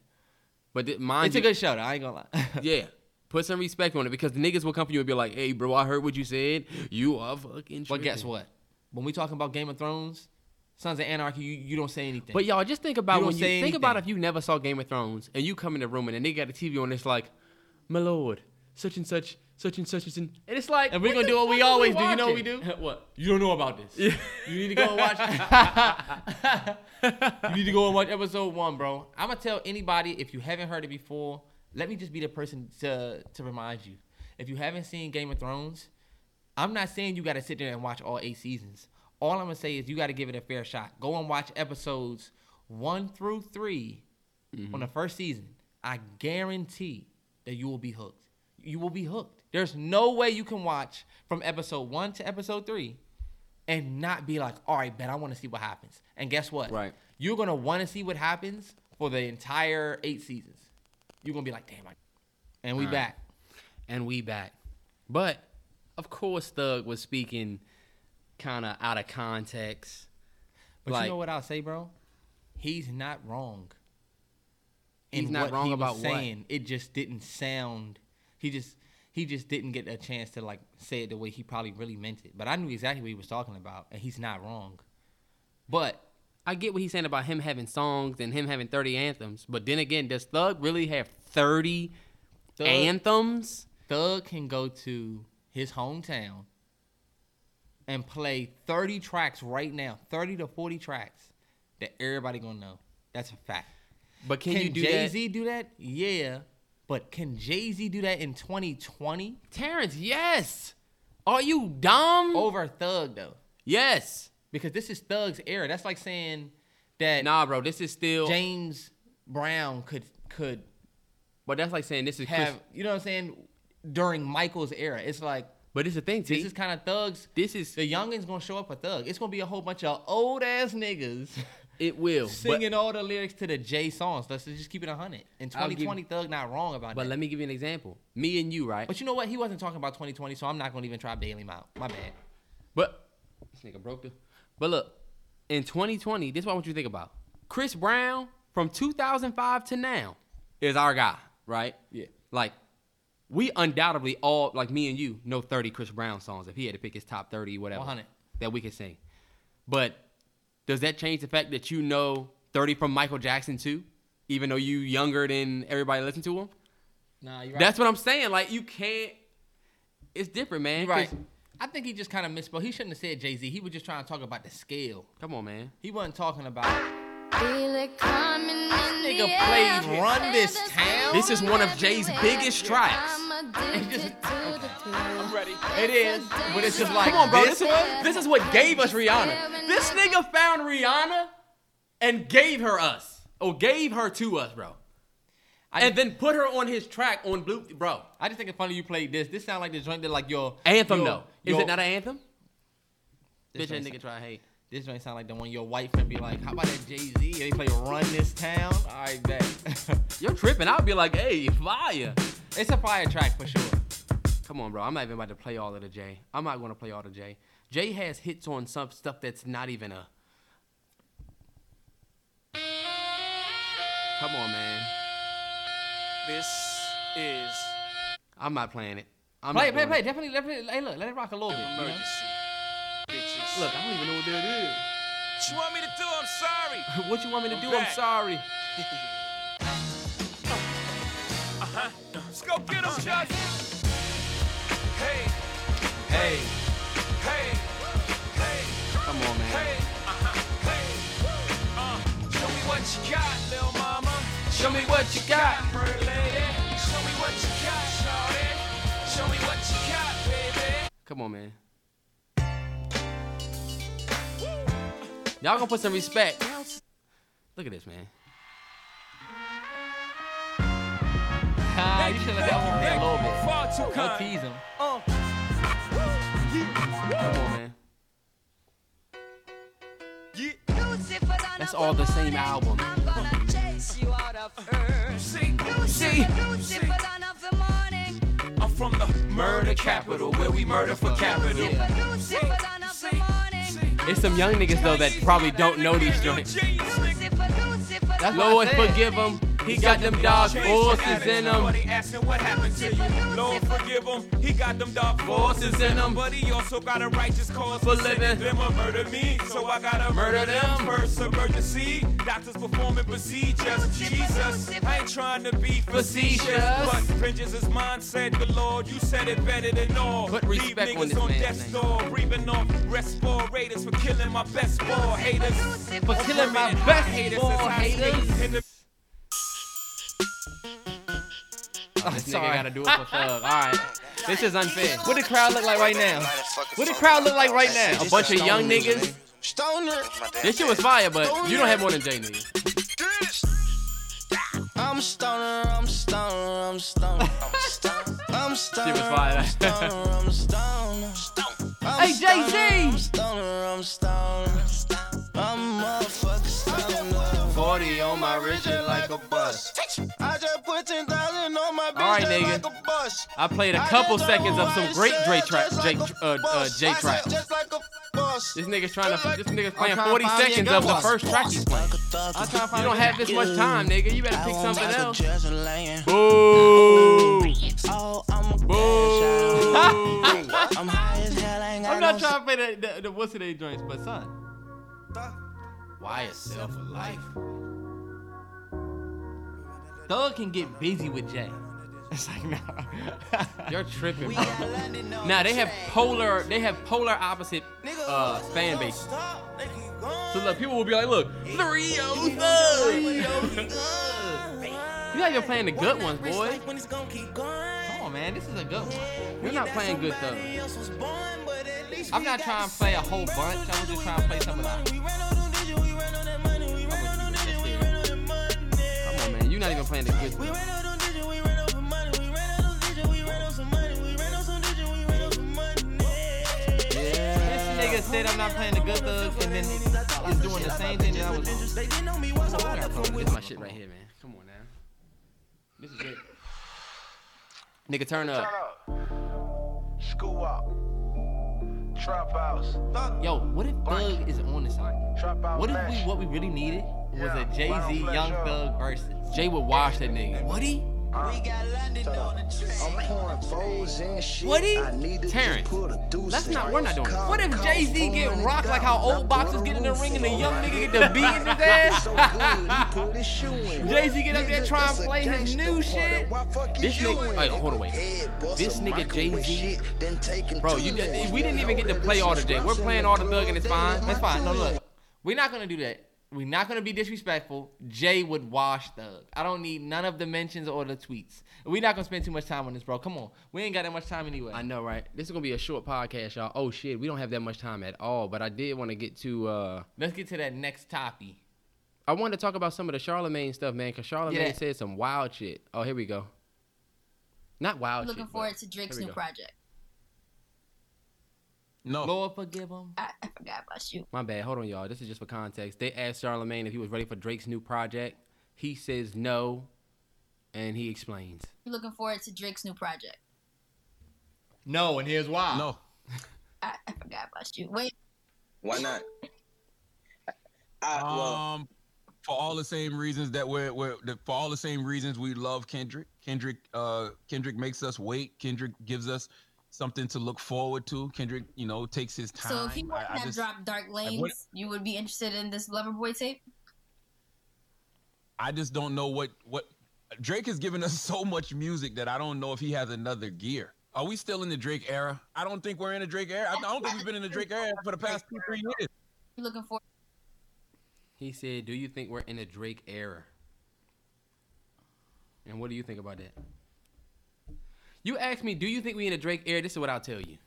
But th- mind It's a you, good show, though. I ain't gonna lie. yeah. Put some respect on it because the niggas will come for you and be like, "Hey, bro, I heard what you said. You are fucking." but guess what? When we talking about Game of Thrones, Sons of Anarchy, you, you don't say anything. But y'all just think about You when you think about if you never saw Game of Thrones and you come in the room and then they got a TV on, it's like, "My lord, such and such, such and such and such," and it's like, and we're gonna do what we fuck are always do. You know what we do? what? You don't know about this. Yeah. You need to go and watch. you need to go and watch episode one, bro. I'm gonna tell anybody if you haven't heard it before. Let me just be the person to to remind you. If you haven't seen Game of Thrones, I'm not saying you got to sit there and watch all eight seasons. All I'm gonna say is you got to give it a fair shot. Go and watch episodes one through 3 mm-hmm. on the first season. I guarantee that you will be hooked. You will be hooked. There's no way you can watch from episode one to episode three and not be like, all right, bet I want to see what happens. And guess what? Right. You're gonna want to see what happens for the entire eight seasons. you're gonna be like, damn, I... and we right. back. and we back. But of course, Thug was speaking kind of out of context. But Like- you know what I'll say, bro? He's not wrong. He's not wrong about what? saying. It just didn't sound. He just he just didn't get a chance to like say it the way he probably really meant it. But I knew exactly what he was talking about, and he's not wrong. But I get what he's saying about him having songs and him having 30 anthems, but then again, does Thug really have 30 Thug- anthems? Thug can go to his hometown and play 30 tracks right now, 30 to 40 tracks that everybody gonna know. That's a fact. But can, Can, you do Jay that? Z do that? Yeah. But can Jay Z do that in 2020 Terrence, yes. Are you dumb? over Thug though? yes. Because this is Thug's era. That's like saying that Nah, bro, this is still. James Brown could could but that's like saying this is Chris. have you know what I'm saying during Michael's era. It's like But it's the thing, T. this is kind of Thug's. this is The youngins gonna show up a Thug. It's gonna be a whole bunch of old ass niggas it will. singing all the lyrics to the Jay songs. Let's just keep it hundred. In I'll give- 2020, Thug not wrong about it. But that. let me give you an example. Me and you, right? But you know what? He wasn't talking about 2020, so I'm not gonna even try to bail him out. My bad. But this nigga broke the. But look, in 2020, this is what I want you to think about. Chris Brown from 2005 to now is our guy, right? Yeah. Like, we undoubtedly all, like me and you, know 30 Chris Brown songs if he had to pick his top 30, whatever, 100. that we could sing. But does that change the fact that you know 30 from Michael Jackson too, even though you younger than everybody listen to him? Nah, you're right. That's what I'm saying. Like, you can't. It's different, man. You're right. 'cause- I think he just kind of misspoke. He shouldn't have said Jay Z. He was just trying to talk about the scale. Come on, man. He wasn't talking about. Feel it coming in Nigga the played air. Run This Town. This is one of Jay's biggest tracks. I'm addicted to the thrill. ready. It is, but it's just like Come on, bro. This, This, is, this is what gave us Rihanna. This nigga found Rihanna and gave her us, or gave her to us, bro. I and just, then put her on his track on Blue, bro. I just think it's funny you played this. This sound like the joint that like your Anthem your- though. Is your- it not an anthem? This Bitch, that joint nigga try to hate. This joint sound like the one your wife friend be like, how about that Jay Z? And they play Run This Town. All right, bet. You're tripping. I'll be like, hey, fire. It's a fire track for sure. Come on, bro. I'm not even about to play all of the J. I'm not going to play all the J. Jay has hits on some stuff that's not even a. Come on, man. This is I'm not playing it. I'm Play, not play, play. it. Definitely, definitely. Hey, look, let it rock a little bit. you know? Bitches. Look, I don't even know what that is. what you want me to do? I'm sorry. what you want me to I'm do? I'm sorry. Let's go get him, Chuck. Hey, Hey, hey, hey, come on, man. hey, hey. Show me what you got, little mama. Show me what you got. Pretty lady. Show me what you got, shawty. Show me what you got, baby. Come on, man. Y'all gonna put some respect. Look at this, man. Ah, you should let that one play a little bit. Far too Don't kind. tease him. Uh, Come on, man. yeah. That's all the same album. See, See, I'm from the murder capital, where we murder for capital. it's some young niggas though that probably don't know these joints. That's Lord forgive him. He got them dark forces in him. Nobody asking what happened to you. Lord forgive him. He got them dark forces in him. But he also got a righteous cause For living. Them a murder me. So I gotta Murder them. First emergency. Doctors performing procedures. Jesus. I ain't trying to be facetious. But vengeance is mine, said the Lord. You said it better than all. Put respect Leave on niggas this on man's death's door. Breathing off respirators for killing my best ball haters. For killing my best ball haters. In the This nigga gotta do it for Thug. All right, this is unfair. What the crowd look like right now? What the crowd look like right now? A bunch of young niggas. Stoner. This shit was fire, but you don't have more than Jay niggas. I'm stoner, I'm stoner, I'm stoner. I'm stoner. Shit was fire. I'm stoner, I'm stoner. I'm Hey, Jay-Z! I'm stoner, I'm stoner. I'm motherfucking stoner. 40 on my wrist like a bus. I just put ten down right, nigga. I played a couple seconds of some great Dre trap, J, uh, uh, J trap. This nigga's trying to, this nigga's playing 40 find me a seconds of the first track he's playing. I'm trying to You don't have this much time, nigga. You better pick something else. Boo! Oh, I'm Boo! I'm high as hell, I ain't got I'm not trying to play the, the, the what's name joints, but son. Why yourself for life? Thug can get busy with Jay. It's like no. You're tripping, bro. Now they have polar, they have polar opposite uh, fan bases. So look, people will be like, look, 3 You not even playing the good ones, boy. Come on, man, this is a good one. You're not playing good thugs. I'm not trying to play a whole bunch. I'm just trying to play some of that. Come on, man. You're not even playing the good thugs. This nigga said I'm not playing the good thugs, and then is doing the same thing that I was on. This is my shit right here, man. Come on now. This is it. Nigga, turn up. School up. Trap house. Yo, what if Thug is on the song? Trap out What if we what we really needed was Yeah, a Jay Z Young? Thug versus? Jay would wash that nigga. Would he? We got London on the track. I'm pouring foes and shit. Would he? I need to Terrence, just put a Let's not. We're not doing this. What if Jay Z get rocked like how old boxers get in the ring and the young nigga get the beat in his ass? Jay Z get up there trying to play his new shit. This nigga. Wait, hold on, wait. This nigga Jay-Z- Bro, you did, we didn't even get to play all the J. We're playing all the thug and it's fine. That's fine. No, look, we're not gonna do that. We're not gonna be disrespectful. Jay would wash Thug. I don't need none of the mentions or the tweets. We're not gonna spend too much time on this, bro. Come on, we ain't got that much time anyway. I know, right? This is gonna be a short podcast, y'all. Oh shit, we don't have that much time at all. But I did want to get to. uh Let's get to that next topic. I wanted to talk about some of the Charlemagne stuff, man, because Charlemagne Yeah. said some wild shit. Oh, here we go. Not wild Looking shit. forward but to Drake's new go. project. No. Lord forgive him. I, I forgot about you. My bad. Hold on, y'all. This is just for context. They asked Charlemagne if he was ready for Drake's new project. He says no, and he explains. You looking forward to Drake's new project. No, and here's why. No. I, I forgot about you. Wait, Why not? I, well, Um, for all the same reasons that we're, we're that for all the same reasons we love Kendrick. Kendrick, uh, Kendrick makes us wait. Kendrick gives us something to look forward to. Kendrick, you know, takes his time. so if he I- wouldn't have just- dropped Dark Lanes, what- you would be interested in this Loverboy tape? I just don't know what what Drake has given us so much music that I don't know if he has another gear. Are we still in the Drake era? I don't think we're in the Drake era. I don't think we've been in the Drake era for the past two, three years. You looking for? He said, "Do you think we're in a Drake era?" And what do you think about that? You ask me, "Do you think we in a Drake era?" This is what I'll tell you,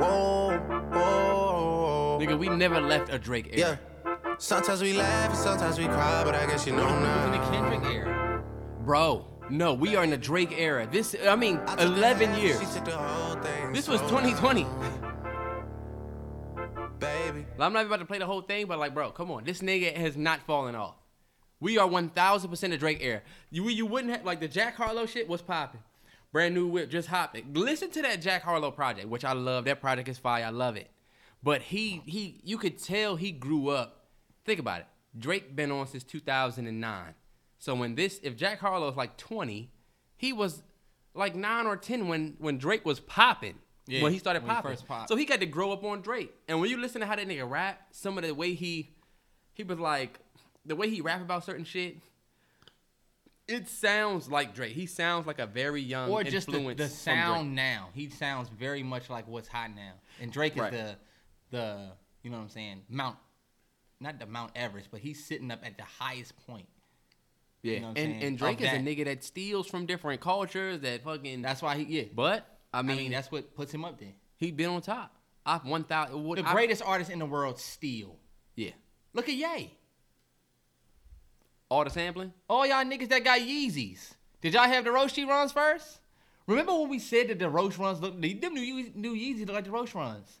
whoa, whoa. nigga. We never left a Drake era. Yeah. Sometimes we laugh and sometimes we cry, but I guess you know It was in now. the Kendrick era. Bro, no, we are in the Drake era. This, I mean, I 11 the- years. She took the whole thing. This was 2020. Baby. I'm not about to play the whole thing, but like, bro, come on. This nigga has not fallen off. We are 1,000% the Drake era. You, you wouldn't have, like, the Jack Harlow shit was popping. Brand new whip, just hopping. Listen to that Jack Harlow project, which I love. That project is fire. I love it. But he, he, you could tell he grew up. Think about it. Drake been on since 2009. So when this, if Jack Harlow is like 20, he was like nine or 10 when, when Drake was popping. Yeah, when he started when he popping. first popped. So he got to grow up on Drake. And when you listen to how that nigga rap, some of the way he he was like the way he rap about certain shit, it sounds like Drake. He sounds like a very young or just the, influence the sound now. He sounds very much like what's hot now. And Drake is Right. the the you know what I'm saying Mount, not the Mount Everest, but he's sitting up at the highest point. Yeah. know and saying? and Drake is a nigga that steals from different cultures that fucking That's why he yeah. but I I mean, mean, that's what puts him up there. he been on top. I've one thousand The greatest artist in the world steal. Yeah. Look at Ye. All the sampling? All y'all niggas that got Yeezys. Did y'all have the Roshe runs first? Remember when we said that the Roshe runs look them new new Yeezys look like the Roshe runs?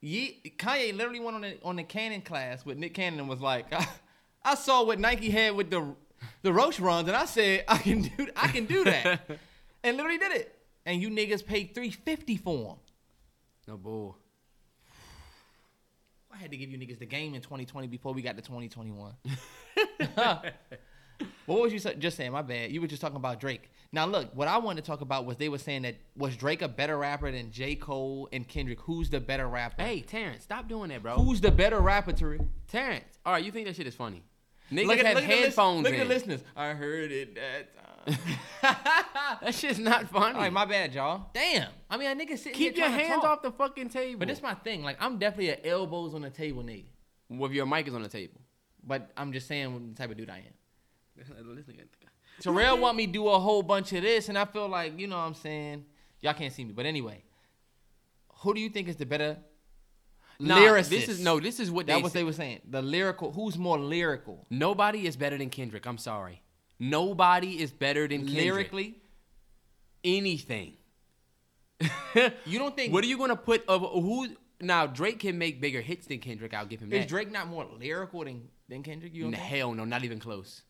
Ye, Kanye literally went on the on the Cannon class with Nick Cannon and was like, I, saw what Nike had with the the Roshe runs, and I said I can do I can do that, and literally did it. And you niggas paid three fifty for them. No bull. I had to give you niggas the game in 2020 before we got to 2021. what was you just saying? My bad. You were just talking about Drake. Now look, what I wanted to talk about was they were saying that was Drake a better rapper than J. Cole and Kendrick? Who's the better rapper? Hey, Terrence, stop doing that, bro. Who's the better rapper, Tariq? Terrence? All right, you think that shit is funny? Niggas Look at, have look at the lis- headphones Look at the listeners. I heard it that time. That shit's not funny. All right, my bad, y'all. Damn. I mean, a nigga sitting Keep here your trying to hands talk. off the fucking table. But this my thing. Like, I'm definitely an elbows on the table nigga. With your mic is on the table. But I'm just saying what the type of dude I am. Terrell want me to do a whole bunch of this, and I feel like, you know what I'm saying? Y'all can't see me. But anyway, who do you think is the better Nah, lyricist? This is no. This is what That they was say. they were saying. The lyrical. Who's more lyrical? Nobody is better than Kendrick. I'm sorry. Nobody is better than Kendrick. Lyrically, anything. you don't think What are you gonna put of who? Now Drake can make bigger hits than Kendrick. I'll give him is that. Drake not more lyrical than than Kendrick? You don't? Hell no, not even close.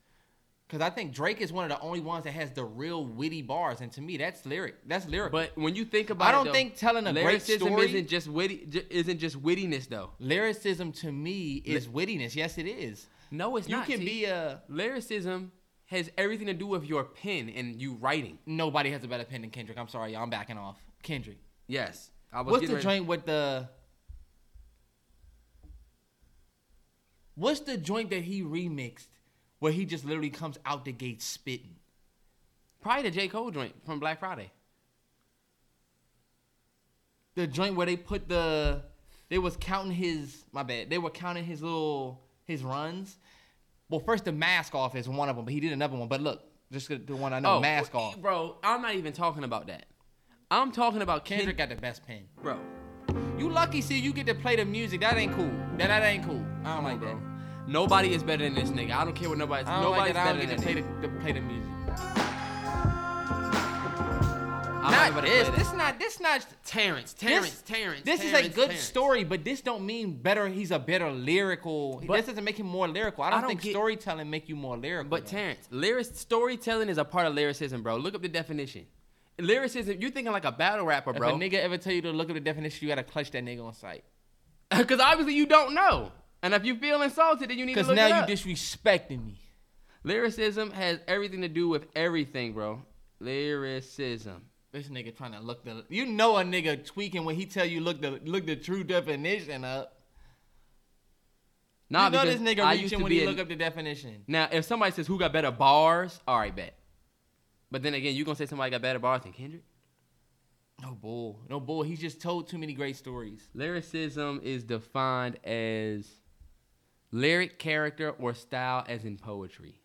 Because I think Drake is one of the only ones that has the real witty bars, and to me, that's lyric. That's lyric. But when you think about, I don't though, think telling a great lyricism story- isn't just witty. j- Isn't just wittiness though. lyricism to me is wittiness. Yes, it is. No, it's You not. You can T. be a lyricism has everything to do with your pen and you writing. nobody has a better pen than Kendrick. I'm sorry, y'all. I'm backing off. Kendrick. Yes. I was What's the ready- joint with the? What's the joint that he remixed where he just literally comes out the gate spitting? Probably the J Cole joint from Black Friday. The joint where they put the, they was counting his. My bad. They were counting his little his runs. Well, first the mask off is one of them, but he did another one. But look, just the one I know, Oh, mask well, off. bro. I'm not even talking about that. I'm talking about Kendrick Kendrick, got the best pen. bro. You lucky, see, you get to play the music. That ain't cool. That, that ain't cool. I don't like that. Nobody is better than this nigga. I don't care what nobody. I don't Nobody's like that. I better don't get than to play the, to play the music. I'm not to this. This not. This not. Terrence, This, Terrence, Terrence. This is a good Terrence. story, but this don't mean better. He's a better lyrical. But- this doesn't make him more lyrical. I don't, I don't think get- storytelling make you more lyrical. But though. Terrence, lyric storytelling is a part of lyricism, bro. Look up the definition. Lyricism, you're thinking like a battle rapper, bro. if a nigga ever tell you to look at the definition, you gotta clutch that nigga on sight. Because obviously you don't know. And if you feel insulted, then you need to Because now you up. disrespecting me. Lyricism has everything to do with everything, bro. Lyricism. This nigga trying to look the. You know a nigga tweaking when he tell you look the look the true definition up. Nah, you know this nigga reaching when he look up the definition. Now, if somebody says who got better bars, all right, bet. But then again, you gonna say somebody got better bars than Kendrick? No bull. No bull. He's just told too many great stories. Lyricism is defined as lyric character or style, as in poetry.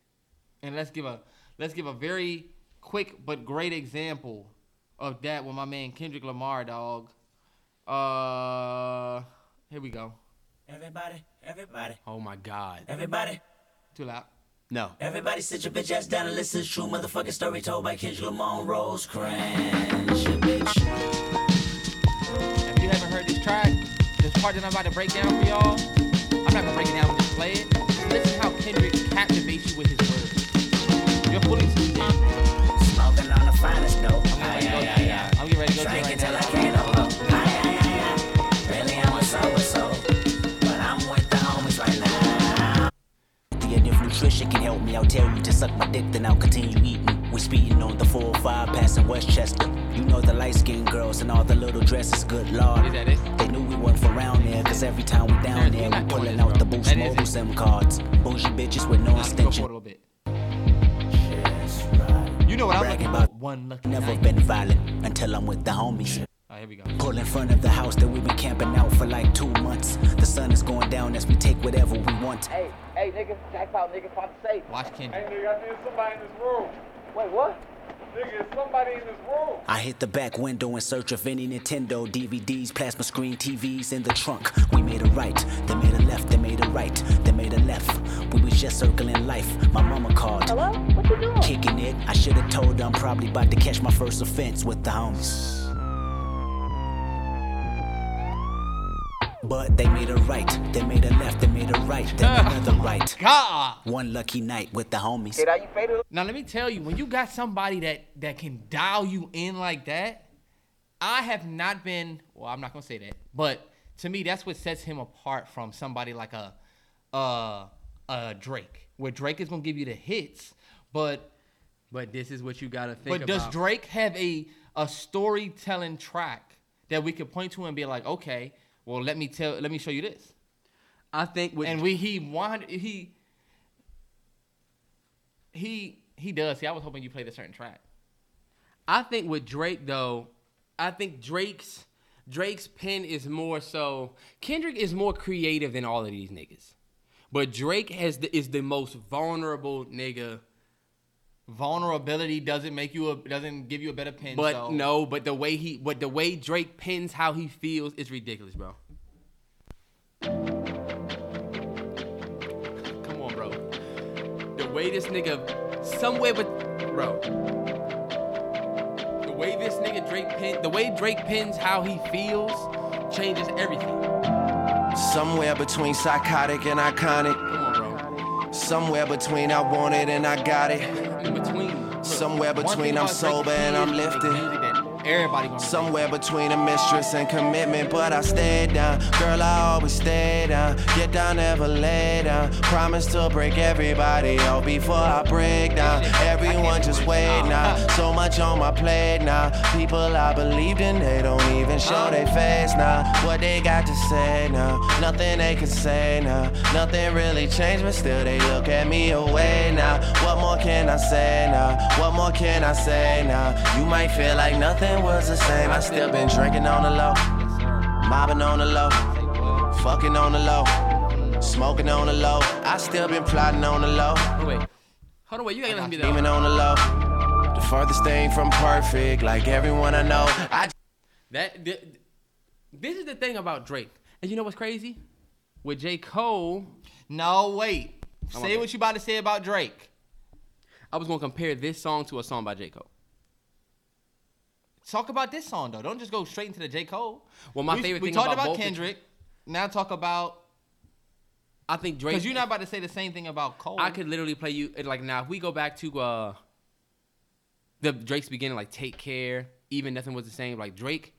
And let's give a let's give a very quick but great example of that with my man Kendrick Lamar, dog. Uh, here we go. Everybody, everybody, Oh my God. everybody, Too loud. No. everybody sit your bitch ass down and listen to true motherfucking story told by Kendrick Lamar Rose Cringe, bitch. If you haven't heard this track, this part that I'm about to break down for y'all, I'm not gonna break it down. I'm just play it. Just listen how Kendrick captivates you with his words. You're fully tuned in. Smoking on the finest dope. Nutrition can help me, I'll tell you to suck my dick, then I'll continue eating. We speeding on the 405 passing Westchester. You know the light skinned girls and all the little dresses, good lord. Is that it? They knew we weren't from around there, cause every time we down there, we're we pulling out the Boost Mobile. SIM cards. Bougie bitches with no Let's go for extension. a little bit. You know what I'm about? One lucky Never night. been violent until I'm with the homies. Oh, here we go. Pull in front of the house that we've been camping out for like two months. The sun is going down as we take whatever we want. Hey, hey, nigga, jackpot, nigga, about to say. Watch Kendrick. Hey, nigga, I think somebody in this room. Wait, what? Nigga, it's somebody in this room. I hit the back window in search of any Nintendo DVDs, plasma screen TVs in the trunk. We made a right, they made a left, they made a right, they made a left. We was just circling life. My mama called. Hello? What you doing? Kicking it. I should have told her I'm probably about to catch my first offense with the homies. But they made a right, they made a left, they made a right, they then another right. God. One lucky night with the homies. Now let me tell you, when you got somebody that that can dial you in like that, I have not been. Well, I'm not gonna say that, but to me, that's what sets him apart from somebody like a, uh, a Drake, where Drake is gonna give you the hits, but But this is what you gotta think about. does. Drake have a a storytelling track that we could point to and be like, okay, well, let me tell, let me show you this. I think with and we he wanted he he he does. See, I was hoping you played a certain track. I think with Drake though, I think Drake's Drake's pen is more so Kendrick is more creative than all of these niggas. But Drake has the, is the most vulnerable nigga. Vulnerability doesn't make you a doesn't give you a better pen. But so. no, but the way he but the way Drake pins how he feels is ridiculous, bro. Come on, bro. The way this nigga somewhere but bro. The way this nigga Drake pin the way Drake pins how he feels changes everything. Somewhere between psychotic and iconic. Come on, bro. Somewhere between I want it and I got it. Somewhere between I'm sober and I'm lifted. Everybody gonna Somewhere between a mistress and commitment, but I stayed down. Girl, I always stay down. Get down, never lay down. Promise to break everybody out before I break down. Everyone just wait now. So much on my plate now. People I believed in, they don't even show their face now. What they got to say now? Nothing they can say now. Nothing really changed, but still they look at me away now. What more can I say now? What more can I say now? You might feel like nothing was the same. I still been drinking on the low, mobbing on the low, fucking on the low, smoking on the low. I still been plotting on the low, Oh, wait. Hold on, wait, you gotta let me do demon that. on the low. The furthest thing from perfect, like everyone I know. I That th- this is the thing about Drake. And you know what's crazy? With J. Cole, No, wait. I'm Say okay. what you about to say about Drake. I was gonna compare this song to a song by J. Cole. Talk about this song though. Don't just go straight into the J. Cole. Well, my we, favorite we thing talked about about, the- Kendrick. Now talk about I think Drake. because you're not about to say the same thing about Cole. I could literally play you like now. If we go back to uh the Drake's beginning, like "Take Care," even nothing was the same. Like Drake,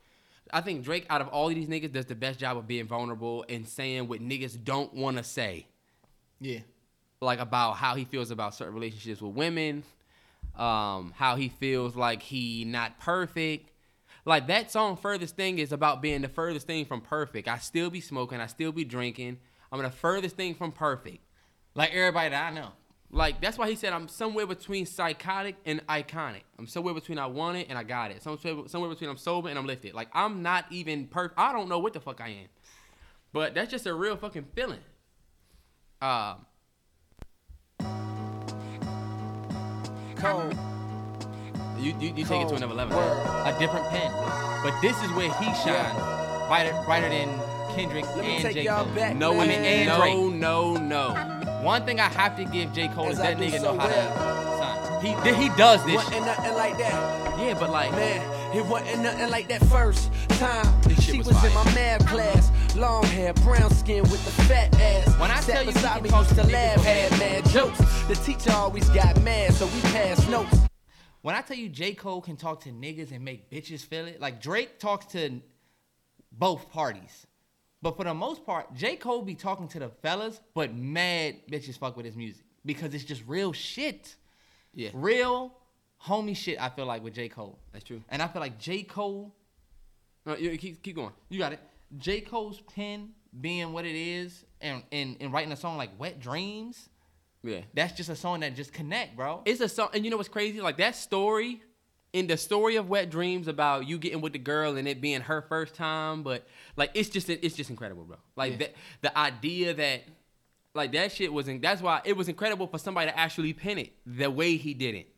I think Drake out of all of these niggas does the best job of being vulnerable and saying what niggas don't want to say. Yeah. like about how he feels about certain relationships with women, um, how he feels like he not perfect. Like that song, furthest thing is about being the furthest thing from perfect. I still be smoking, I still be drinking. I'm the furthest thing from perfect. Like everybody that I know. Like that's why he said I'm somewhere between psychotic and iconic. I'm somewhere between I want it and I got it. Somewhere, somewhere between I'm sober and I'm lifted. Like I'm not even perfect. I don't know what the fuck I am. But that's just a real fucking feeling. Um, cold. you you, you take it to another level. A different pen. But this is where he shines brighter, brighter than Kendrick Let me and take J. y'all Cole. back, No, I mean, and no, Drake. no, no. One thing I have to give J. Cole As is that nigga so know how well. to son. He he does this. Wasn't nothing like that. Yeah, but like, Man, it wasn't nothing like that first time. She was was, in my math class. Long hair, brown skin with the fat ass. When I Sat tell you we beside can me, used to to laugh, from had mad jokes. The teacher always got mad, so we passed notes. When I tell you J. Cole can talk to niggas and make bitches feel it, like Drake talks to both parties. But for the most part, J. Cole be talking to the fellas, but mad bitches fuck with his music. Because it's just real shit. yeah, Real homie shit, I feel like, with J. Cole. that's true. And I feel like J. Cole, No, you keep keep going. you got it. J. Cole's pen being what it is and, and, and writing a song like Wet Dreams, Yeah, that's just a song that just connect, bro. it's a song, and you know what's crazy? Like that story, in the story of Wet Dreams about you getting with the girl and it being her first time, but like it's just it's just incredible, bro. Like Yeah. that the idea that like that shit was in, that's why it was incredible for somebody to actually pin it the way he did it.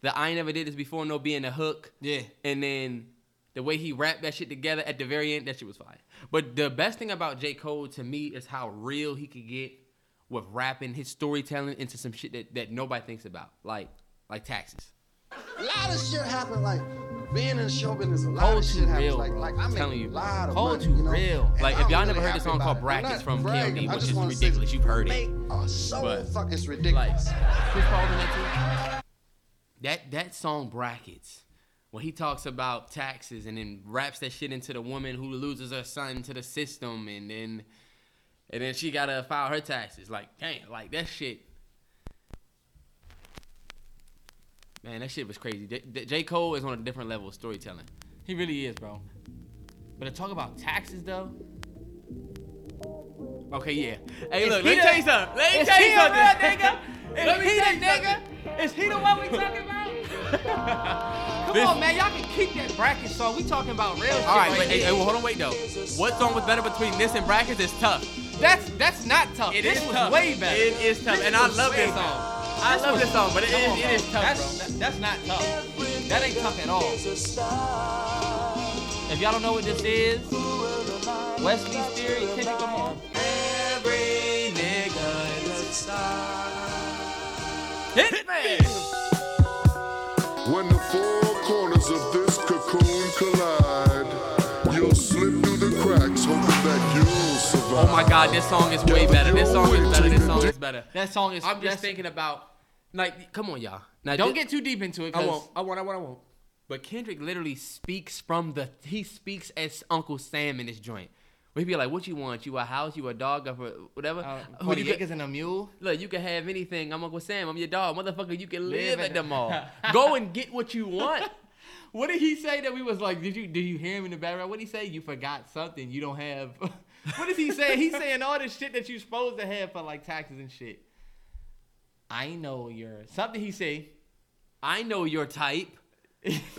The I never did this before, no being a hook. Yeah. And then the way he wrapped that shit together at the very end, that shit was fire. But the best thing about J. Cole to me is how real he could get with rapping his storytelling into some shit that, that nobody thinks about. Like like taxes. A lot of shit happened. Like being in the show business, a lot Cole of too shit happens. real, Like, like I I'm make telling a you. lot of Cole money, too you know? real. And Like, I'm if y'all really never heard the song called Brackets from bragging. KOD, I which just is ridiculous. You've heard it. Make a so But- fucking ridiculous. Chris Paul's in that too. That that song brackets, when he talks about taxes and then wraps that shit into the woman who loses her son to the system and then and then she gotta file her taxes. Like damn, like that shit. Man, that shit was crazy. J, J- J. Cole is on a different level of storytelling. He really is, bro. But to talk about taxes though. Okay, yeah. Hey, Is look, let me tell you something. Let me tell you something. nigga? Is Let me he tell the you nigga? Is he the one we talking about? Come This- on, man. Y'all can keep that bracket song. We talking about real shit. All right, right wait, hey, hey, well, hold on, wait though. What song was better between this and brackets? It's tough. That's that's not tough. It this is was tough. way better. It is tough, This and I love this better. song. I This love this song, but it is- on, it bro. tough, that's, that- that's not tough. That ain't tough at all. If y'all don't know what this is, Wesley's Theory, Kendrick Lamar. Every nigga is a. When the four corners of this cocoon collide, you'll slip through the cracks, hoping that you'll survive. Oh my God, this song is way better. This song is better. This song is better. That song is. I'm just thinking about, like, come on, y'all. Now, Don't thi- get too deep into it. I 'cause- won't. I won't. I won't. I won't. But Kendrick literally speaks from the. He speaks as Uncle Sam in this joint. Where he be like, "What you want? You a house? You a dog? Or whatever? Uh, Who 40 you acres and a mule. Look, you can have anything. I'm Uncle Sam. I'm your dog, motherfucker. You can Live live, at the mall. Go and get what you want. What did he say that we was like? Did you did you hear him in the background? What did he say? You forgot something. You don't have. what is he saying? He's saying all this shit that you're supposed to have for like taxes and shit. I know your something. He say. I know your type.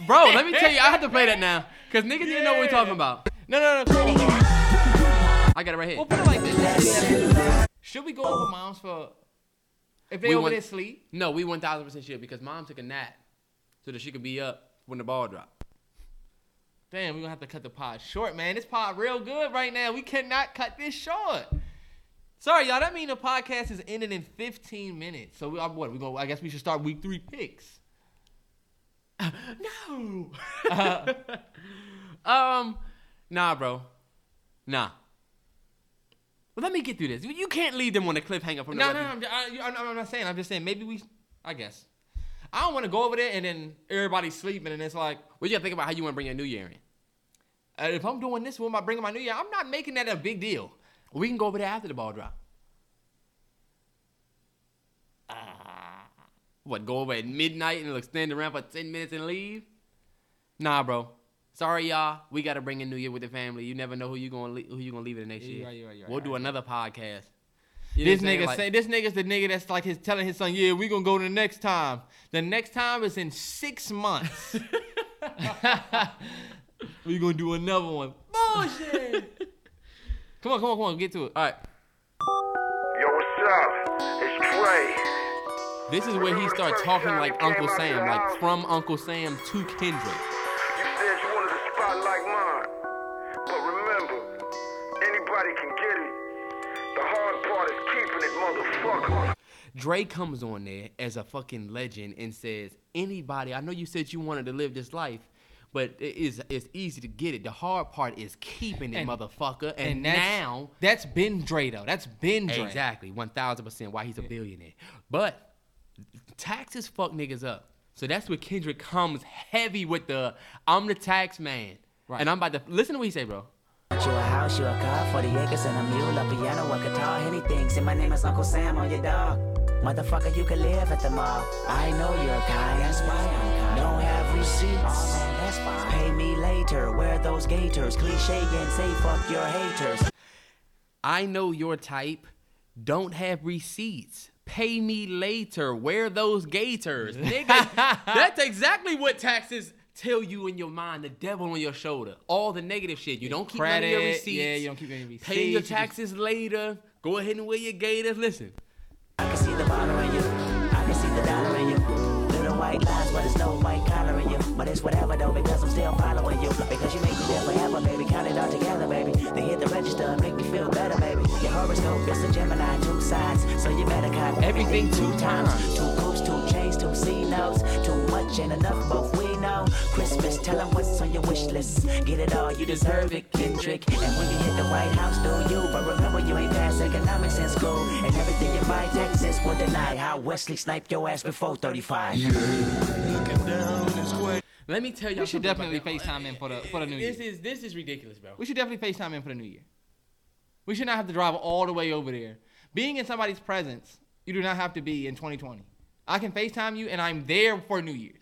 Bro, let me tell you, I have to play that now. Because niggas didn't know what we're talking about. No, no, no. I got it right here. Well, put it like this. Should we go over moms for if they We over there sleep? No, we 1000% should because mom took a nap so that she could be up when the ball dropped. Damn, we're gonna have to cut the pod short, man. This pod real good right now. We cannot cut this short. Sorry, y'all. That mean the podcast is ending in 15 minutes. So we, uh, what? We going I guess we should start week three picks. no. um, nah, bro. Nah. Well, let me get through this. You can't leave them on a cliffhanger from the No, no, no. I'm, I, I'm, not saying. I'm just saying. Maybe we. I guess. I don't want to go over there and then everybody's sleeping and it's like. What you gotta think about how you want to bring your new year in? Uh, if I'm doing this, what am I bringing my new year? I'm not making that a big deal. We can go over there after the ball drop. What, go over at midnight and stand around for 10 minutes and leave? Nah, bro. Sorry, y'all. We gotta bring in New Year with the family. You never know who you gonna leave, who you gonna leave it the next year. you're right, you're right, you're right, we'll do another podcast. You know this what I'm saying? nigga Like- say this nigga's the nigga that's like his telling his son, yeah, we gonna go to the next time. The next time is in six months. we gonna do another one. Bullshit. come on, come on, come on, get to it. All right. Yo, what's up? It's Dre. This is where he starts talking like Uncle Sam, like from Uncle Sam to Kendrick. Dre comes on there as a fucking legend and says, anybody, I know you said you wanted to live this life, but it is it's easy to get it. The hard part is keeping it, And- motherfucker. And, and that's- now That's been Dre though. That's been Dre. Exactly, one thousand percent why he's a billionaire. But taxes fuck niggas up. So that's where Kendrick comes heavy with the I'm the tax man. Right. And I'm about to listen to what he say, bro. You a house, you a car, 40 acres and a mule, a piano, a guitar, anything. Say my name is Uncle Sam on your dog. Motherfucker, you can live at the mall. I know you're kind, that's why I'm kind. Don't have receipts, that's fine. Pay me later, wear those gaiters. Cliche and say fuck your haters. I know your type. Don't have receipts. Pay me later. Wear those gaiters. Nigga, that's exactly what taxes tell you in your mind. The devil on your shoulder. All the negative shit. You don't keep of your receipts. yeah, you don't keep any receipts. Pay your taxes later. Go ahead and wear your gaiters. Listen. I can see the baller in you. I can see the dollar in you. Little white lines, but it's no white collar in you. But it's whatever though, because I'm still following you. Because you make me live forever, baby. Count it all together, baby. They hit the register and make me feel better, baby. Your horoscope is a Gemini, two sides. So you better cop Everything two times. Two coats, two chains, two C-notes. Too much ain't enough, both we know. Christmas, tell them what's on your wish list. Get it all, you deserve it, Kendrick. And when you hit the White House, do you? But remember, you ain't passed economics in school. And everything you buy, taxes will deny how Wesley sniped your ass before 35. Let me tell y'all. We should definitely that. FaceTime in for the for the new year. This is this is ridiculous, bro. We should definitely FaceTime in for the new year. We should not have to drive all the way over there. Being in somebody's presence, you do not have to be in 2020. I can FaceTime you and I'm there for New Year's.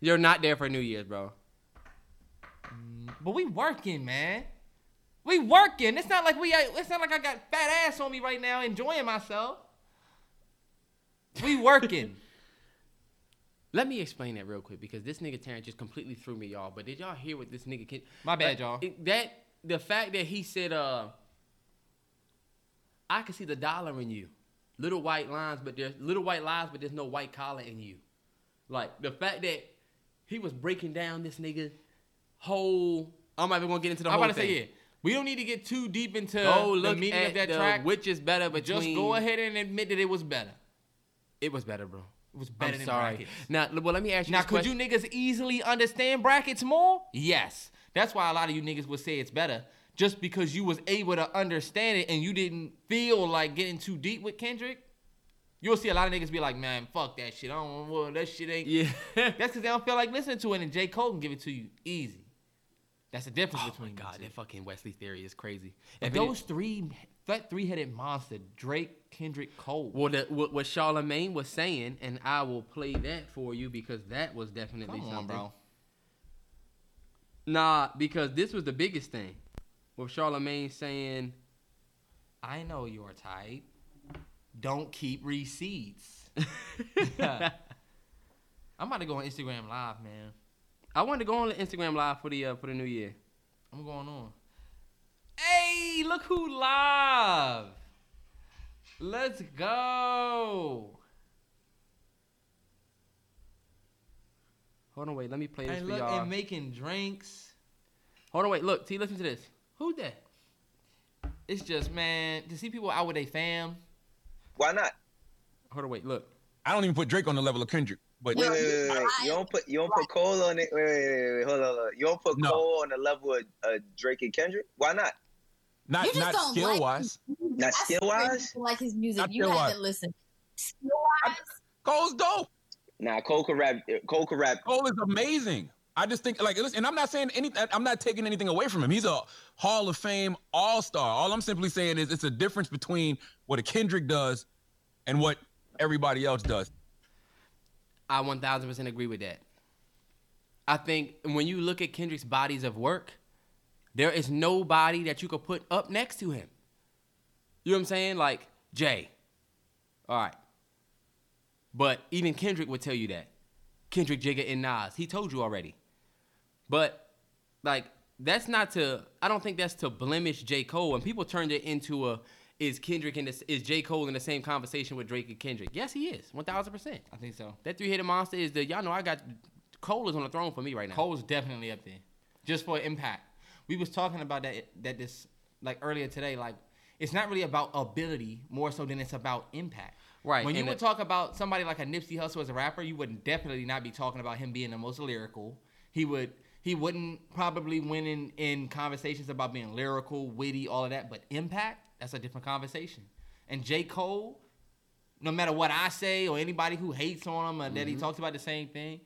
You're not there for New Year's, bro. But we working, man. We working. It's not like we it's not like I got fat ass on me right now enjoying myself. We working. Let me explain that real quick because this nigga Terrence just completely threw me, y'all. But did y'all hear what this nigga can? My bad, like, y'all. it- that the fact that he said, "Uh, I can see the dollar in you, little white lines, but there's little white lines, but there's no white collar in you." Like the fact that he was breaking down this nigga whole. I'm not even gonna get into the I'm whole about to thing. say yeah. We don't need to get too deep into Go the look meaning at of that the track. which is better but Just go ahead and admit that it was better. It was better, bro. It was better I'm than sorry. brackets. Now, well, let me ask you. Now, this could question. you niggas easily understand brackets more? Yes. That's why a lot of you niggas would say it's better. Just because you was able to understand it and you didn't feel like getting too deep with Kendrick. You'll see a lot of niggas be like, man, fuck that shit. I don't well, that shit ain't. Yeah. That's because they don't feel like listening to it, and J. Cole can give it to you easy. That's the difference Oh between god, that fucking Wesley theory is crazy. If it- those three, that three-headed monster, Drake, Kendrick, Cole. Well, the, what, what Charlemagne was saying, and I will play that for you because that was definitely Come on, something. bro. Nah, because this was the biggest thing. With Charlemagne saying, I know your type. Don't keep receipts. I'm about to go on Instagram Live, man. I wanted to go on the Instagram live for the uh, for the new year. I'm going on. Hey, look who live. Let's go. Hold on, wait. Let me play this And for look, y'all. and making drinks. Hold on, wait. Look, T, listen to this. Who's that? It's just, man, to see people out with a fam. Why not? Hold on, wait. Look. I don't even put Drake on the level of Kendrick, but Wait, wait, wait, wait. You don't put you don't put Cole on it. Wait, wait, wait, wait. Hold on, hold on. You don't put No. Cole on the level of uh, Drake and Kendrick. Why not? not You just not don't skill like wise. Not skill wise. Like his music, Not you haven't listened. Skill wise, Cole's dope. Nah, Cole can rap. Cole can rap. Cole is amazing. I just think like listen, and I'm not saying any I'm not taking anything away from him. He's a Hall of Fame all-star. All I'm simply saying is it's a difference between what a Kendrick does and what everybody else does. I 1000% agree with that. I think when you look at Kendrick's bodies of work, there is nobody that you could put up next to him. You know what I'm saying? Like Jay. All right. But even Kendrick would tell you that. Kendrick, Jigga, and Nas. He told you already. But like that's not to I don't think that's to blemish J. Cole. And people turned it into a is Kendrick in this is J. Cole in the same conversation with Drake and Kendrick? Yes, he is. One thousand percent. I think so. That three headed monster is the y'all know I got Cole is on the throne for me right now. Cole's definitely up there, just for impact. We was talking about that that this like earlier today. Like it's not really about ability, more so than it's about impact. Right, When you would it- talk about somebody like a Nipsey Hussle as a rapper, you would definitely not be talking about him being the most lyrical. He would he wouldn't probably win in, in conversations about being lyrical, witty, all of that. But impact, that's a different conversation. And J. Cole, no matter what I say or anybody who hates on him or that he Mhm. talks about the same thing,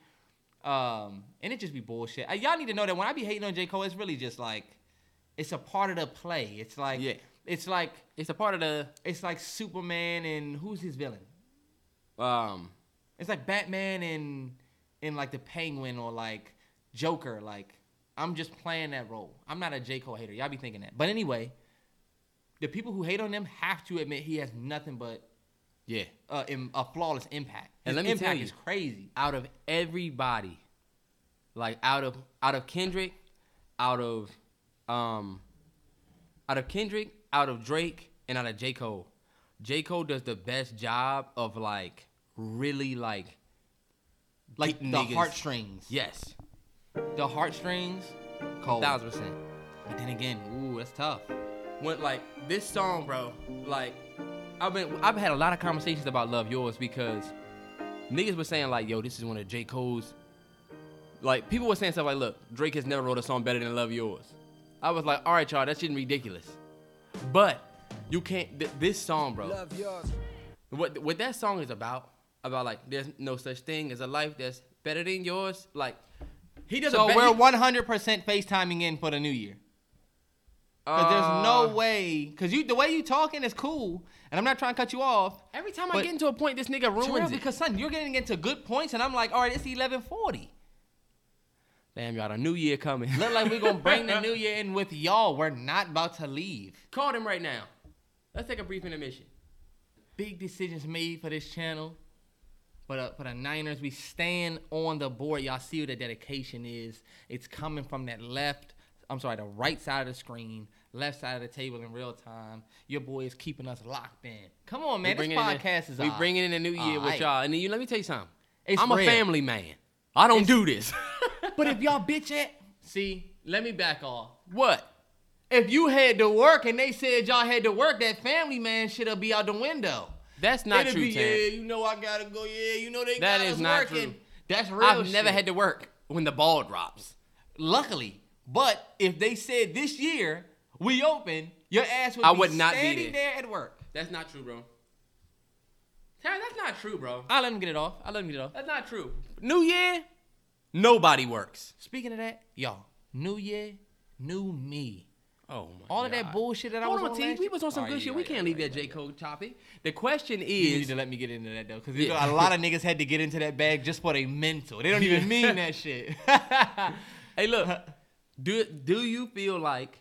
um, and it just be bullshit. Uh, y'all need to know that when I be hating on J. Cole, it's really just like it's a part of the play. It's like Yeah. it's like It's a part of the it's like Superman and who's his villain? um It's like Batman and and like the Penguin or like Joker. Like I'm just playing that role. I'm not a J. Cole hater. Y'all be thinking that. But anyway, the people who hate on him have to admit he has nothing but yeah. uh, im- a flawless impact. His And let me impact tell you, is crazy. Out of everybody, like out of out of Kendrick, out of um out of Kendrick, out of Drake, and out of J. Cole. J. Cole does the best job of like really like Like the niggas- heartstrings. Yes. The heartstrings, Cole. Thousand percent. But then again, ooh, that's tough. when like this song, bro, like I've been I've had a lot of conversations about Love Yours because niggas were saying like, yo, this is one of J. Cole's. Like people were saying stuff like, look, Drake has never wrote a song better than Love Yours. I was like, all right, y'all, that shit ridiculous. But you can't. Th- this song, bro. Love yours. What what that song is about? About like, there's no such thing as a life that's better than yours. Like, he doesn't. So we're 100% FaceTiming in for the new year. Cause there's Uh, no way, cause you the way you talking is cool, and I'm not trying to cut you off. Every time I get into a point, this nigga ruins Terrell, it. Because son, you're getting into good points, and I'm like, all right, it's 11:40. Damn, y'all, the new year coming. Look like we're gonna bring the new year in with y'all. We're not about to leave. Call them right now. Let's take a brief intermission. Big decisions made for this channel. But uh, for the Niners, we stand on the board. Y'all see what the dedication is. It's coming from that left. I'm sorry, the right side of the screen, left side of the table in real time. Your boy is keeping us locked in. Come on, man. This the- podcast is We all- bringing in the new year with y'all. And then you let me tell you something. It's I'm a family man. I don't It's- do this. But if y'all bitch at, see, let me back off. what? If you had to work and they said y'all had to work, that family man should have be out the window. That's not It'll true, be, Tam. yeah, you know I gotta go. Yeah, you know they That got is us not working. true. That's real. I've never had to work when the ball drops. Luckily, but if they said this year we open, your ass would I be would not be standing there. there at work. That's not true, bro. Terry, that's not true, bro. I let him get it off. I let him get it off. That's not true. New year, nobody works. Speaking of that, y'all, New Year, new me. Oh my All of God. that bullshit that I Hold was on, on. T. last We year- was on some Oh, good yeah, shit. we right, can't you're leave right, that you're J. Cole topic. The question is You need is, to let me get into that though, because Yeah. a lot of niggas had to get into that bag just for their mental. They don't even mean that shit. hey, look, do do you feel like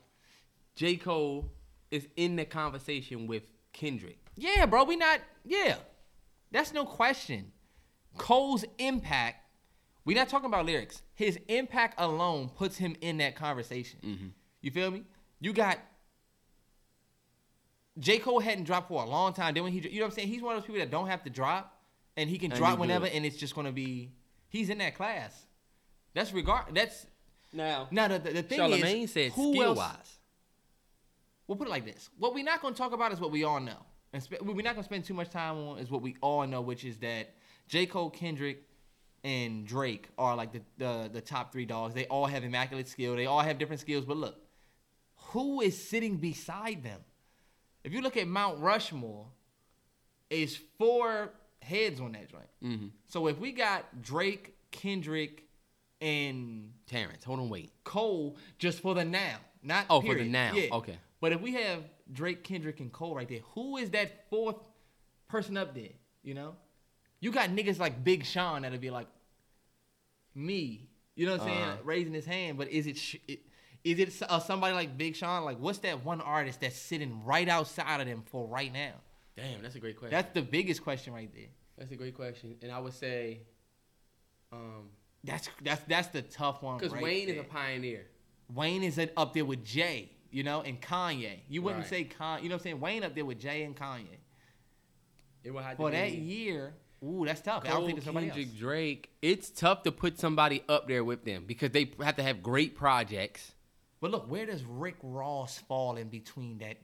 J. Cole is in the conversation with Kendrick? Yeah, bro, we not. Yeah, that's no question. Cole's impact. We're not talking about lyrics. His impact alone puts him in that conversation. Mm-hmm. You feel me? You got J. Cole hadn't dropped for a long time. Then when he, you know what I'm saying? He's one of those people that don't have to drop, and he can And drop he whenever, and it's just gonna be. He's in that class. That's regard. That's Now, now the the, the thing Charlamagne is, said who skill else- wise. We'll put it like this: what we're not going to talk about is what we all know, and sp- what we're not going to spend too much time on is what we all know, which is that J. Cole, Kendrick, and Drake are like the the, the top three dogs. They all have immaculate skill. They all have different skills. But look, who is sitting beside them? If you look at Mount Rushmore, is four heads on that joint. Mm-hmm. So if we got Drake, Kendrick, and Terrence, hold on, wait. Cole just for the now, not Oh, for the now. Yeah. Okay. But if we have Drake, Kendrick, and Cole right there, who is that fourth person up there? You know, you got niggas like Big Sean that'll be like me. You know what I'm saying? Uh-huh. Raising his hand, but is it? sh- it is it uh, somebody like Big Sean? Like, what's that one artist that's sitting right outside of them for right now? Damn, that's a great question. That's the biggest question right there. That's a great question, and I would say, um, That's that's that's the tough one. because right Wayne is a pioneer. Wayne is up there with Jay, you know, and Kanye. You wouldn't Right. say Con, you know what I'm saying? Wayne up there with Jay and Kanye. It would have to For that be year, ooh, that's tough. I don't think there's somebody Kendrick, else. Drake. It's tough to put somebody up there with them because they have to have great projects. But look, where does Rick Ross fall in between that?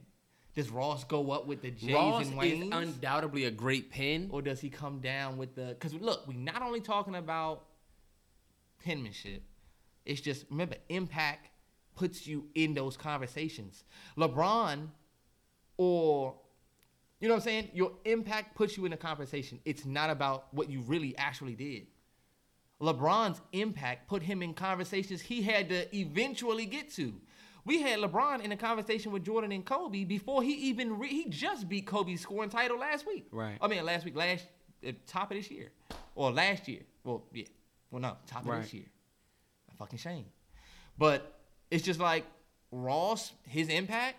Does Ross go up with the Jays Ross and is Waynes? undoubtedly a great pen. or does he come down with the? Because look, we're not only talking about penmanship. It's just remember impact puts you in those conversations. LeBron, or you know what I'm saying? Your impact puts you in a conversation. It's not about what you really actually did. LeBron's impact put him in conversations he had to eventually get to. We had LeBron in a conversation with Jordan and Kobe before he even re- he just beat Kobe's scoring title last week. Right. I mean, last week, last uh, top of this year, or last year. Well, yeah. Well, no, top of Right. this year. A fucking shame. But it's just like Ross, his impact.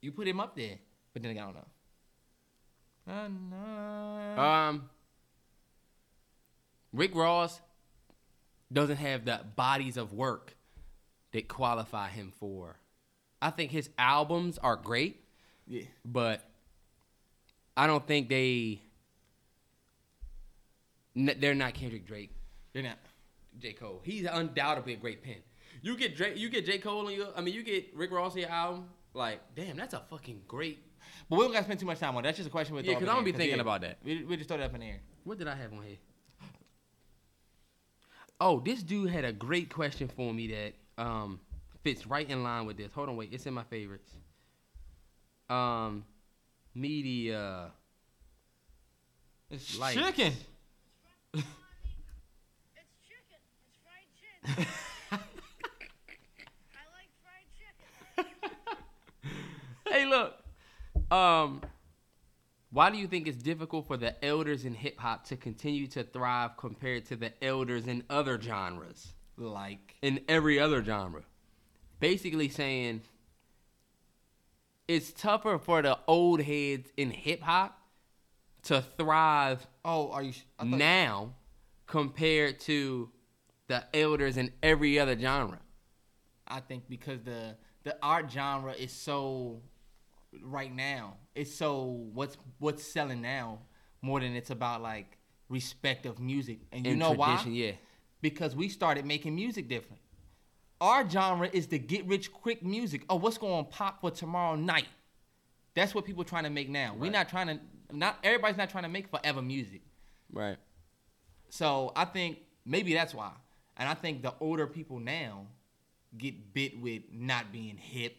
You put him up there, but then I don't know. Um, Rick Ross doesn't have the bodies of work that qualify him for. I think his albums are great, yeah. but I don't think they they're not Kendrick Drake. They're not. J Cole. He's undoubtedly a great pen. You get Drake, you get J Cole on your. I mean, you get Rick Ross on your album. Like, damn, that's a fucking great But we don't gotta spend too much time on it. That's just a question we'll Yeah, throw up 'cause in I'm gonna be thinking about that. We, we just throw that up in the air. What did I have on here? Oh, this dude had a great question for me that um fits right in line with this. Hold on, wait, it's in my favorites. Um, media. It's Lights. chicken. hey, look. Um, why do you think it's difficult for the elders in hip hop to continue to thrive compared to the elders in other genres? Like in every other genre. Basically saying it's tougher for the old heads in hip hop to thrive Oh, are you? Thought- now compared to the elders in every other genre. I think because the the art genre is so right now. It's so what's what's selling now more than it's about like respect of music. And you know why? yeah. Because we started making music different. Our genre is the get rich quick music. Oh, what's going to pop for tomorrow night? That's what people trying to make now. We're not trying to not everybody's not trying to make forever music. Right. So I think maybe that's why. And I think the older people now get bit with not being hip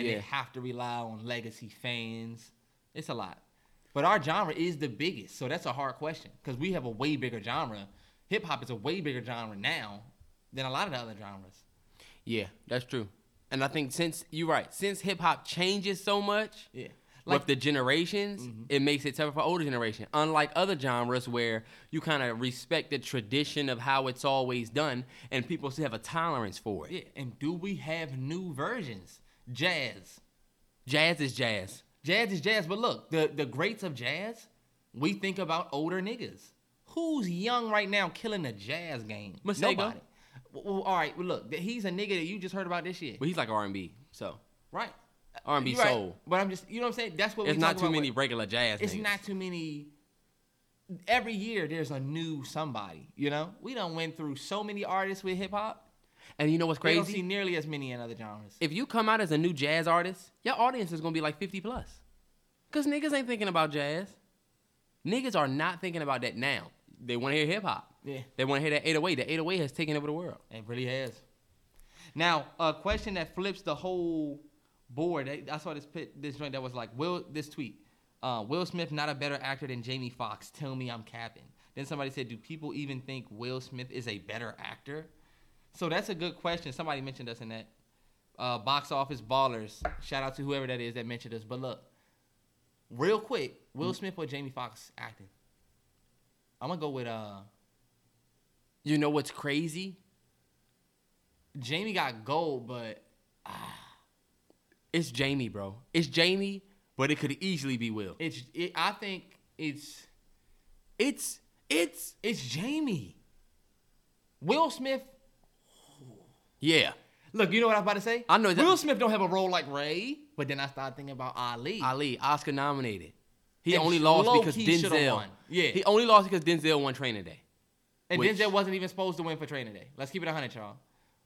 and Yeah. they have to rely on legacy fans. It's a lot. But our genre is the biggest. So that's a hard question because we have a way bigger genre. Hip hop is a way bigger genre now than a lot of the other genres. Yeah, that's true. And I think since you're right, since hip hop changes so much, Yeah. with the generations, mm-hmm. it makes it tougher for older generation. Unlike other genres where you kind of respect the tradition of how it's always done, and people still have a tolerance for it. Yeah. And do we have new versions? Jazz. Jazz is jazz. Jazz is jazz, but look, the the greats of jazz, we think about older niggas. Who's young right now killing the jazz game? Masego. Nobody. Well, all right, well, look, he's a nigga that you just heard about this year. But he's like R&B, so Right. R&B You're right. soul. But I'm just, you know what I'm saying? That's what It's not too about many regular jazz. It's niggas. not too many. Every year there's a new somebody. You know, we don't went through so many artists with hip hop. And you know what's We don't crazy? see nearly as many in other genres. if you come out as a new jazz artist, your audience is gonna be like 50 plus. Cause niggas ain't thinking about jazz. Niggas are not thinking about that now. They want to hear hip hop. Yeah. They want to hear that 808. The 808 has taken over the world. It really has. Now, a question that flips the whole board. I- I saw this pit, this joint that was like, Will this tweet? Uh, Will Smith not a better actor than Jamie Foxx? Tell me I'm capping. Then somebody said, Do people even think Will Smith is a better actor? So that's a good question. Somebody mentioned us in that. Uh, box office ballers. Shout out to whoever that is that mentioned us. But look, real quick, Will Smith or Jamie Foxx acting? I'm gonna go with uh You know what's crazy? Jamie got gold, but It's Jamie, bro. It's Jamie, but it could easily be Will. It's it, I think it's It's it's it's Jamie. Will Smith. Yeah. Look, you know what I'm about to say? I know that- Will Smith don't have a role like Ray, but then I started thinking about Ali. Ali, Oscar nominated. He And only lost because Denzel. won. Yeah. He only lost because Denzel won Training Day. and which- Denzel wasn't even supposed to win for Training Day. Let's keep it 100, y'all.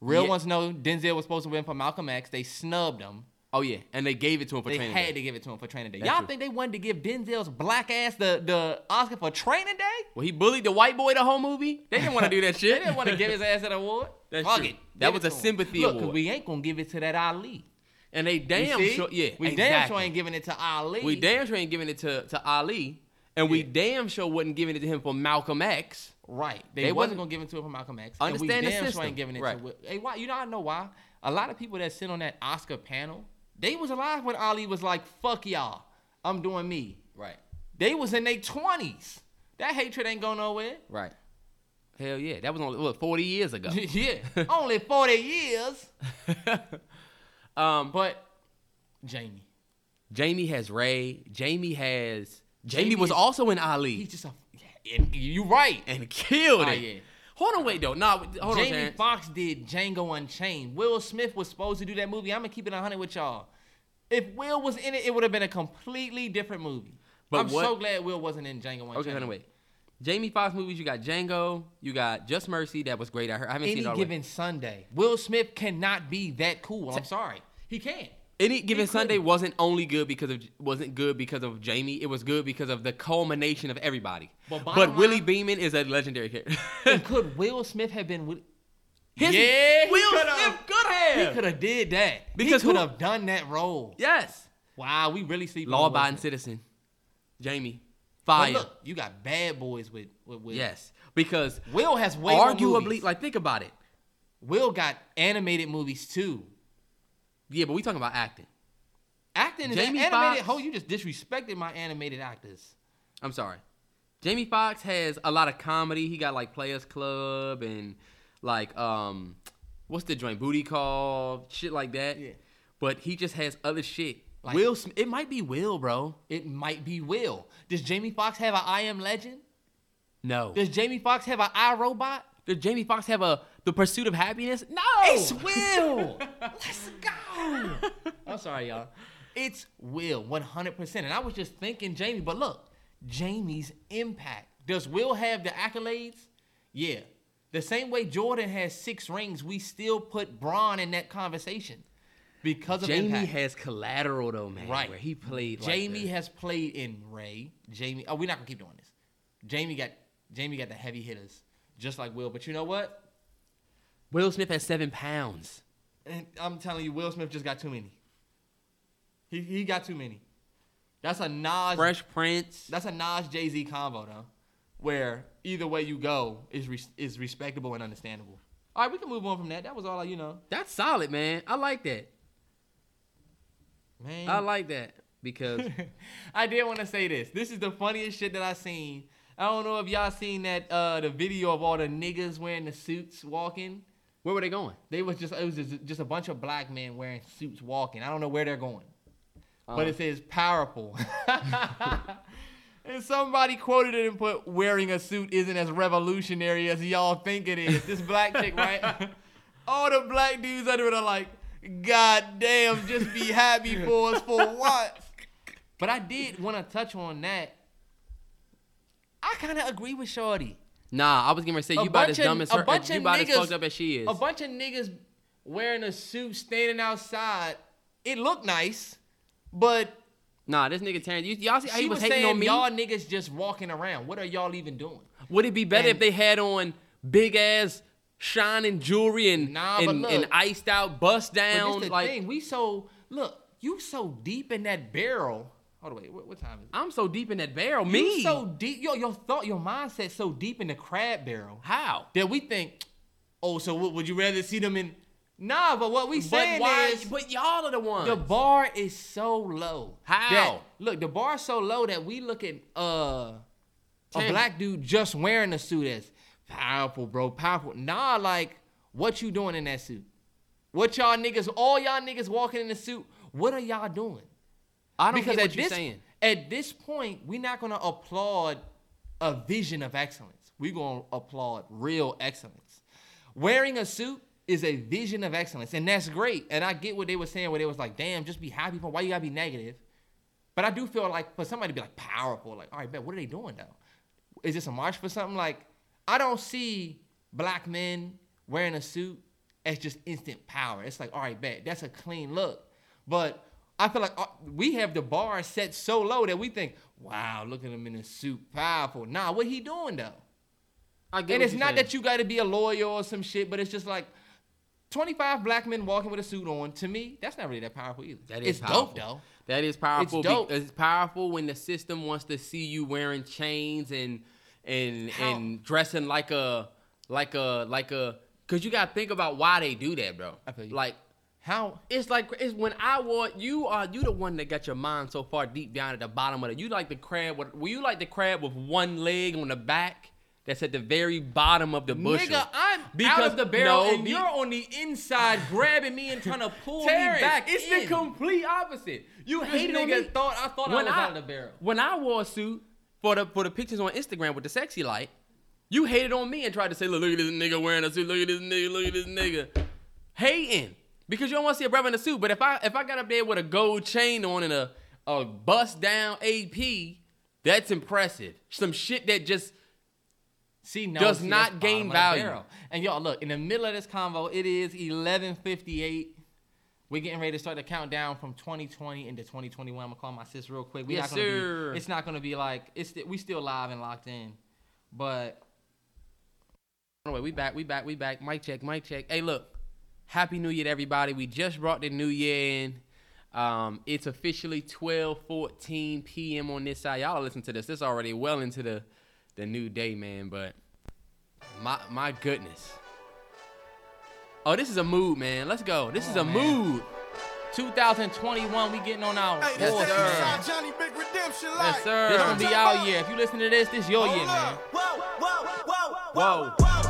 Real Yeah. ones know Denzel was supposed to win for Malcolm X. They snubbed him. Oh yeah, and they gave it to him for they Training They had Day. to give it to him for Training Day. That's y'all true. think they wanted to give Denzel's black ass the, the Oscar for Training Day? Well, he bullied the white boy the whole movie. They didn't want to do that shit. They didn't want to give his ass an award. That's Fuck true. it. That Give was it a sympathy Look, award. Look, we ain't gonna give it to that Ali. And they damn sure, yeah, we damn sure ain't giving it to Ali. We damn sure ain't giving it to, to Ali, and we damn sure wasn't giving it to him for Malcolm X. Right. They, They wasn't wasn't- gonna give it to him for Malcolm X. Understand and the we damn sure system. ain't giving it Right. to. Hey, why? You know I know why. A lot of people that sit on that Oscar panel, they was alive when Ali was like, "Fuck y'all, I'm doing me." Right. They was in their twenties. That hatred ain't going nowhere. Right. Hell yeah, that was only what forty years ago. yeah, only forty years. um, but Jamie, Jamie has Ray. Jamie has. Jamie, Jamie was is- also in Ali. he's just a. And you right. and killed Ah, it. yeah. Hold on, wait though. Nah, hold on, Jamie Terrence. Foxx did Django Unchained. Will Smith was supposed to do that movie. I'm gonna keep it 100 with y'all. If Will was in it, it would have been a completely different movie. But I'm what- so glad Will wasn't in Django Unchained. Okay, hold on, wait. Jamie Foxx movies. You got Django. You got Just Mercy. That was great. I heard. I haven't Any seen it all. the way. given Sunday, Will Smith cannot be that cool. I'm sorry, he can't. Any given Sunday wasn't only good because of wasn't good because of Jamie. It was good because of the culmination of everybody. But But, bottom Willie line- Beamen is a legendary character. And could Will Smith have been? Will- His- yeah, he Will coulda- Smith could have. He could have did that Because he could have done that role. yes, Wow, we really see law-abiding citizen, Jamie, But fire. look, you got bad boys with with Will. yes, because Will has way more arguably, movies. like think about it. Will got animated movies too. Yeah, but we talking about acting. Acting is Jamie animated. Foxx- Oh, you just disrespected my animated actors. I'm sorry. Jamie Foxx has a lot of comedy. He got like Players Club and like um, what's the joint Booty Call, shit like that. Yeah. But he just has other shit. Like- Will Smith, it might be Will, bro. It might be Will. Does Jamie Foxx have an I Am Legend? No. Does Jamie Foxx have an I Robot? Does Jamie Foxx have a The Pursuit of Happiness? No. It's Will. Let's go. I'm sorry, y'all. It's Will, 100%. And I was just thinking Jamie, but look, Jamie's impact. Does Will have the accolades? Yeah. The same way Jordan has six rings, we still put Bron in that conversation because of Jamie impact. has collateral though, man. Right. Where he played. like Jamie the- has played in Ray. Jamie. Oh, we're not gonna keep doing this. Jamie got Jamie got the heavy hitters, just like Will. But you know what? Will Smith has seven pounds. And I'm telling you, Will Smith just got too many. He he got too many. That's a Nas. Fresh Prince. That's a Nas Jay Z combo though, where either way you go is res- is respectable and understandable. All right, we can move on from that. That was all I, you know, That's solid, man. I like that. man. I like that because I did want to say this. This is the funniest shit that I seen. I don't know if y'all seen that uh the video of all the niggas wearing the suits walking. where were they going? They was just it was just, just a bunch of black men wearing suits walking. I don't know where they're going. Uh, But it says powerful. and somebody quoted it and put wearing a suit isn't as revolutionary as y'all think it is. This black chick, right? All the black dudes under it are like, God damn, just be happy for us for once. But I did want to touch on that. I kind of agree with Shorty. Nah, I was gonna say A you about as bunch of- dumb as a her. bunch You of about as fucked up as she is. A bunch of niggas wearing a suit standing outside. It looked nice, but Nah, this nigga you, y'all see how she he was, was hating on me? y'all niggas just walking around. What are y'all even doing? Would it be better And- if they had on big ass shining jewelry and Nah, and, look. and iced out bust down this the like thing. We so look. You so deep in that barrel. Hold on, wait. What, what time is it? I'm so deep in that barrel. You Me so deep. Yo, your thought, your mindset so deep in the crab barrel how? that we think. Oh, so would you rather see them in? Nah, but what we saying why? is But y'all are the ones. the bar is so low. How? that- look, the bar is so low that we look at uh a black dude just wearing a suit as powerful, bro, powerful. Nah, like what you doing in that suit? What y'all niggas, all y'all niggas walking in the suit, what are y'all doing? I don't because get what you're this, saying. At this point, we're not gonna applaud a vision of excellence. We're gonna applaud real excellence. Wearing a suit is a vision of excellence, and that's great. And I get what they were saying, where they was like, "Damn, just be happy for why you gotta be negative." But I do feel like for somebody to be like powerful, like, all right, bet, what are they doing though? Is this a march for something? Like, I don't see black men wearing a suit as just instant power. It's like, all right, bet, that's a clean look. But I feel like uh, we have the bar set so low that we think, wow, look at him in a suit, powerful. Nah, what he doing though? I get And it's not saying. that you got to be a lawyer or some shit, but it's just like 25 black men walking with a suit on. To me, that's not really that powerful either. That is it's powerful. dope though. That is powerful. It's dope. It's powerful when the system wants to see you wearing chains and and How? and dressing like a like a like a. Cause you gotta think about why they do that, bro. I feel you. Like How? it's like it's when I wore you are you the one that got your mind so far deep down at the bottom of it. You like the crab with were you like the crab with one leg on the back that's at the very bottom of the bushel? Nigga, I'm out of the barrel no, and the- you're on the inside grabbing me and trying to pull Terrence, me back. It's in. the complete opposite. You hated on me. thought I thought I was I, out of the barrel. When I wore a suit for the for the pictures on Instagram with the sexy light, you hated on me and tried to say, look, look at this nigga wearing a suit. Look at this nigga. Look at this nigga. Hating because you don't want to see a brother in a suit. But if I if I got up there with a gold chain on and a a bust down AP, that's impressive. Some shit that just See, no, does not gain bottom of the value. And y'all, look in the middle of this convo. It is 11:58. We're getting ready to start the countdown from 2020 into 2021. I'm gonna call my sis real quick. We Yes, not gonna sir. Be, it's not gonna be like it's we still live and locked in, but Anyway, we back, we back, we back. Mic check, mic check. Hey, look, happy New Year to everybody. We just brought the New Year in. Um, it's officially 12:14 p.m. on this side. Y'all listen to this. This already well into the the new day, man. But my my goodness. Oh, this is a mood, man. Let's go. This is a mood. 2021, we getting on our Yes, sir. man. Johnny Big Redemption Yes, sir. This gonna be our year. If you listen to this, this your year, man. Whoa. Get out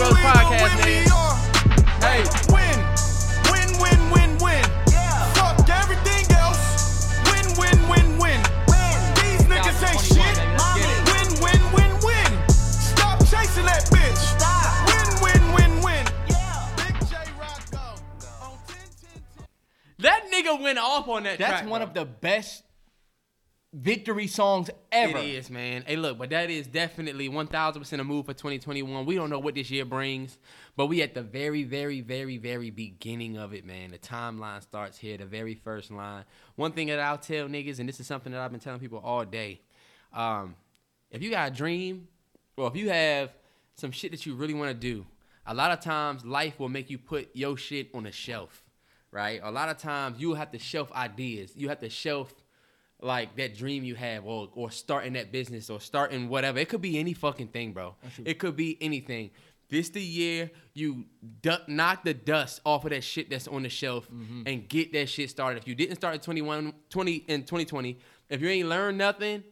Rose either Podcast, with man. Hey, win, win, win, win, win. Yeah. Fuck everything else. Win, win, win, win. These niggas ain't shit. Win, win, win, win. Stop chasing that bitch. Stop. Win, win, win, win. Big J Rocco. On 10, That nigga went off on that That's track, one bro. of the best victory songs ever. It is, man. Hey, look, but that is definitely 1000% a move for 2021. We don't know what this year brings, but we at the very, very, very, very beginning of it, man. The timeline starts here, the very first line. One thing that I'll tell niggas, and this is something that I've been telling people all day, um, if you got a dream, or if you have some shit that you really want to do, a lot of times life will make you put your shit on a shelf, right? A lot of times you have to shelf ideas. You have to shelf like that dream you have or or starting that business or starting whatever. It could be any fucking thing, bro. It could be anything. This the year you du- knock the dust off of that shit that's on the shelf and get that shit started. If you didn't start in 21 20 in 2020, if you ain't learned nothing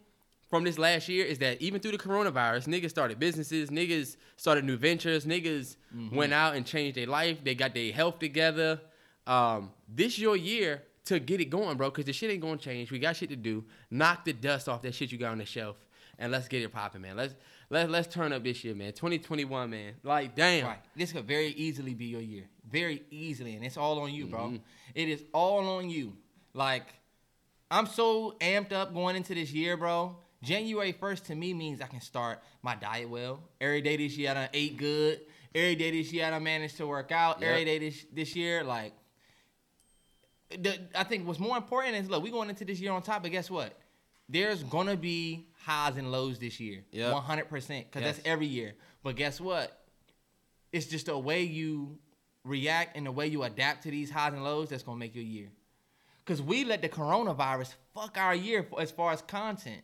from this last year is that even through the coronavirus, niggas started businesses, niggas started new ventures, niggas went out and changed their life. They got their health together. Um, this your year to get it going, bro, because the shit ain't gonna change. We got shit to do. Knock the dust off that shit you got on the shelf, and let's get it popping, man. Let's let let's turn up this year, man. 2021, man. Like, damn. Right. This could very easily be your year. Very easily. And it's all on you, bro. Mm-hmm. It is all on you. Like, I'm so amped up going into this year, bro. January 1st to me means I can start my diet well. Every day this year I done ate good. Every day this year I done managed to work out. Every Yep. day this this year, like the, I think what's more important is look, we going into this year on top, but guess what? There's gonna be highs and lows this year. Yep. 100%. Because Yes. that's every year. But guess what? It's just the way you react and the way you adapt to these highs and lows that's gonna make your year. Cause we let the coronavirus fuck our year for- as far as content.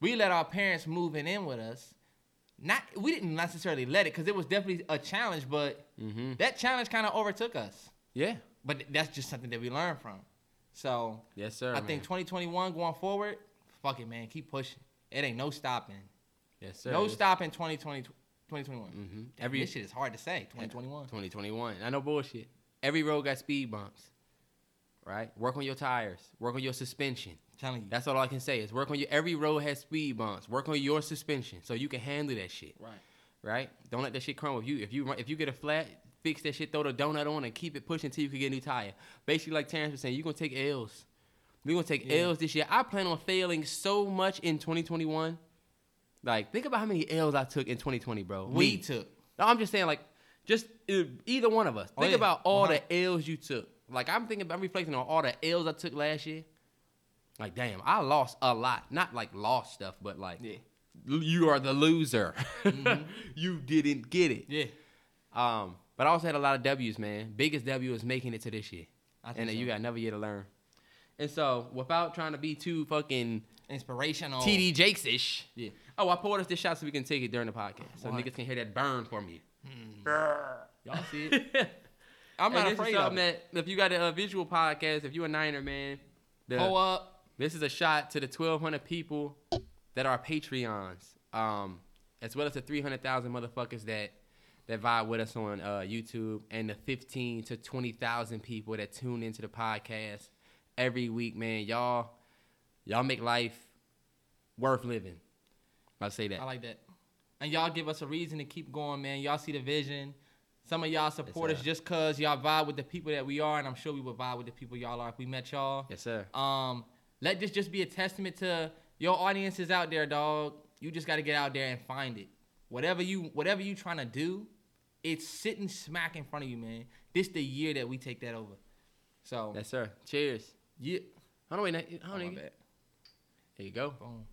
We let our parents moving in with us. Not we didn't necessarily let it because it was definitely a challenge, but mm-hmm. that challenge kind of overtook us. Yeah. But that's just something that we learned from. So Yes, sir. I think 2021 going forward, fuck it, man, keep pushing. It ain't no stopping. Yes, sir. No Yes. stopping 2020, 2021. Mm-hmm. Every this shit is hard to say. 2021. 2021. I know bullshit. Every road got speed bumps. Right? Work on your tires. Work on your suspension. telling you. That's all I can say is work on your every road has speed bumps. Work on your suspension so you can handle that shit. Right. Right? Don't let that shit crumble. If you if you run- if you get a flat, fix that shit, throw the donut on and keep it pushing until you can get a new tire. Basically like Terrence was saying, you're gonna take L's. We're gonna take Yeah. L's this year. I plan on failing so much in 2021. Like, think about how many L's I took in 2020, bro. We Me. took. No, I'm just saying, like, just uh, either one of us. Oh, Think yeah. about all Uh-huh. the L's you took. Like, I'm thinking, I'm reflecting on all the L's I took last year. Like, damn, I lost a lot. Not like lost stuff, but like, l- you are the loser. you didn't get it. Yeah. Um, but I also had a lot of W's, man. Biggest W is making it to this year, I think and so. you got another year to learn. And so, without trying to be too fucking Inspirational. TD Jakes ish. Yeah. Oh, I poured us this shot so we can take it during the podcast, so Why? niggas can hear that burn for me. Y'all see it? I'm Hey, not this is afraid of something it. that if you got a, uh, visual podcast, if you a Niner man, the, Pull up. This is a shot to the 1,200 people that are Patreons, um, as well as the 300,000 motherfuckers that that vibe with us on uh, YouTube, and the 15 to 20,000 people that tune into the podcast every week. Man, y'all, y'all make life worth living. I'll say that. I like that. And y'all give us a reason to keep going, man. Y'all see the vision. Some of y'all support Yes, us just cause y'all vibe with the people that we are, and I'm sure we would vibe with the people y'all are if we met y'all. Yes, sir. Um, Let this just be a testament to your audiences out there, dog. You just got to get out there and find it. Whatever you whatever you trying to do, it's sitting smack in front of you, man. This the year that we take that over. So Yes, sir. Cheers. yeah. Hold on, wait. Hold on. Oh, my nigga. There you go. Boom.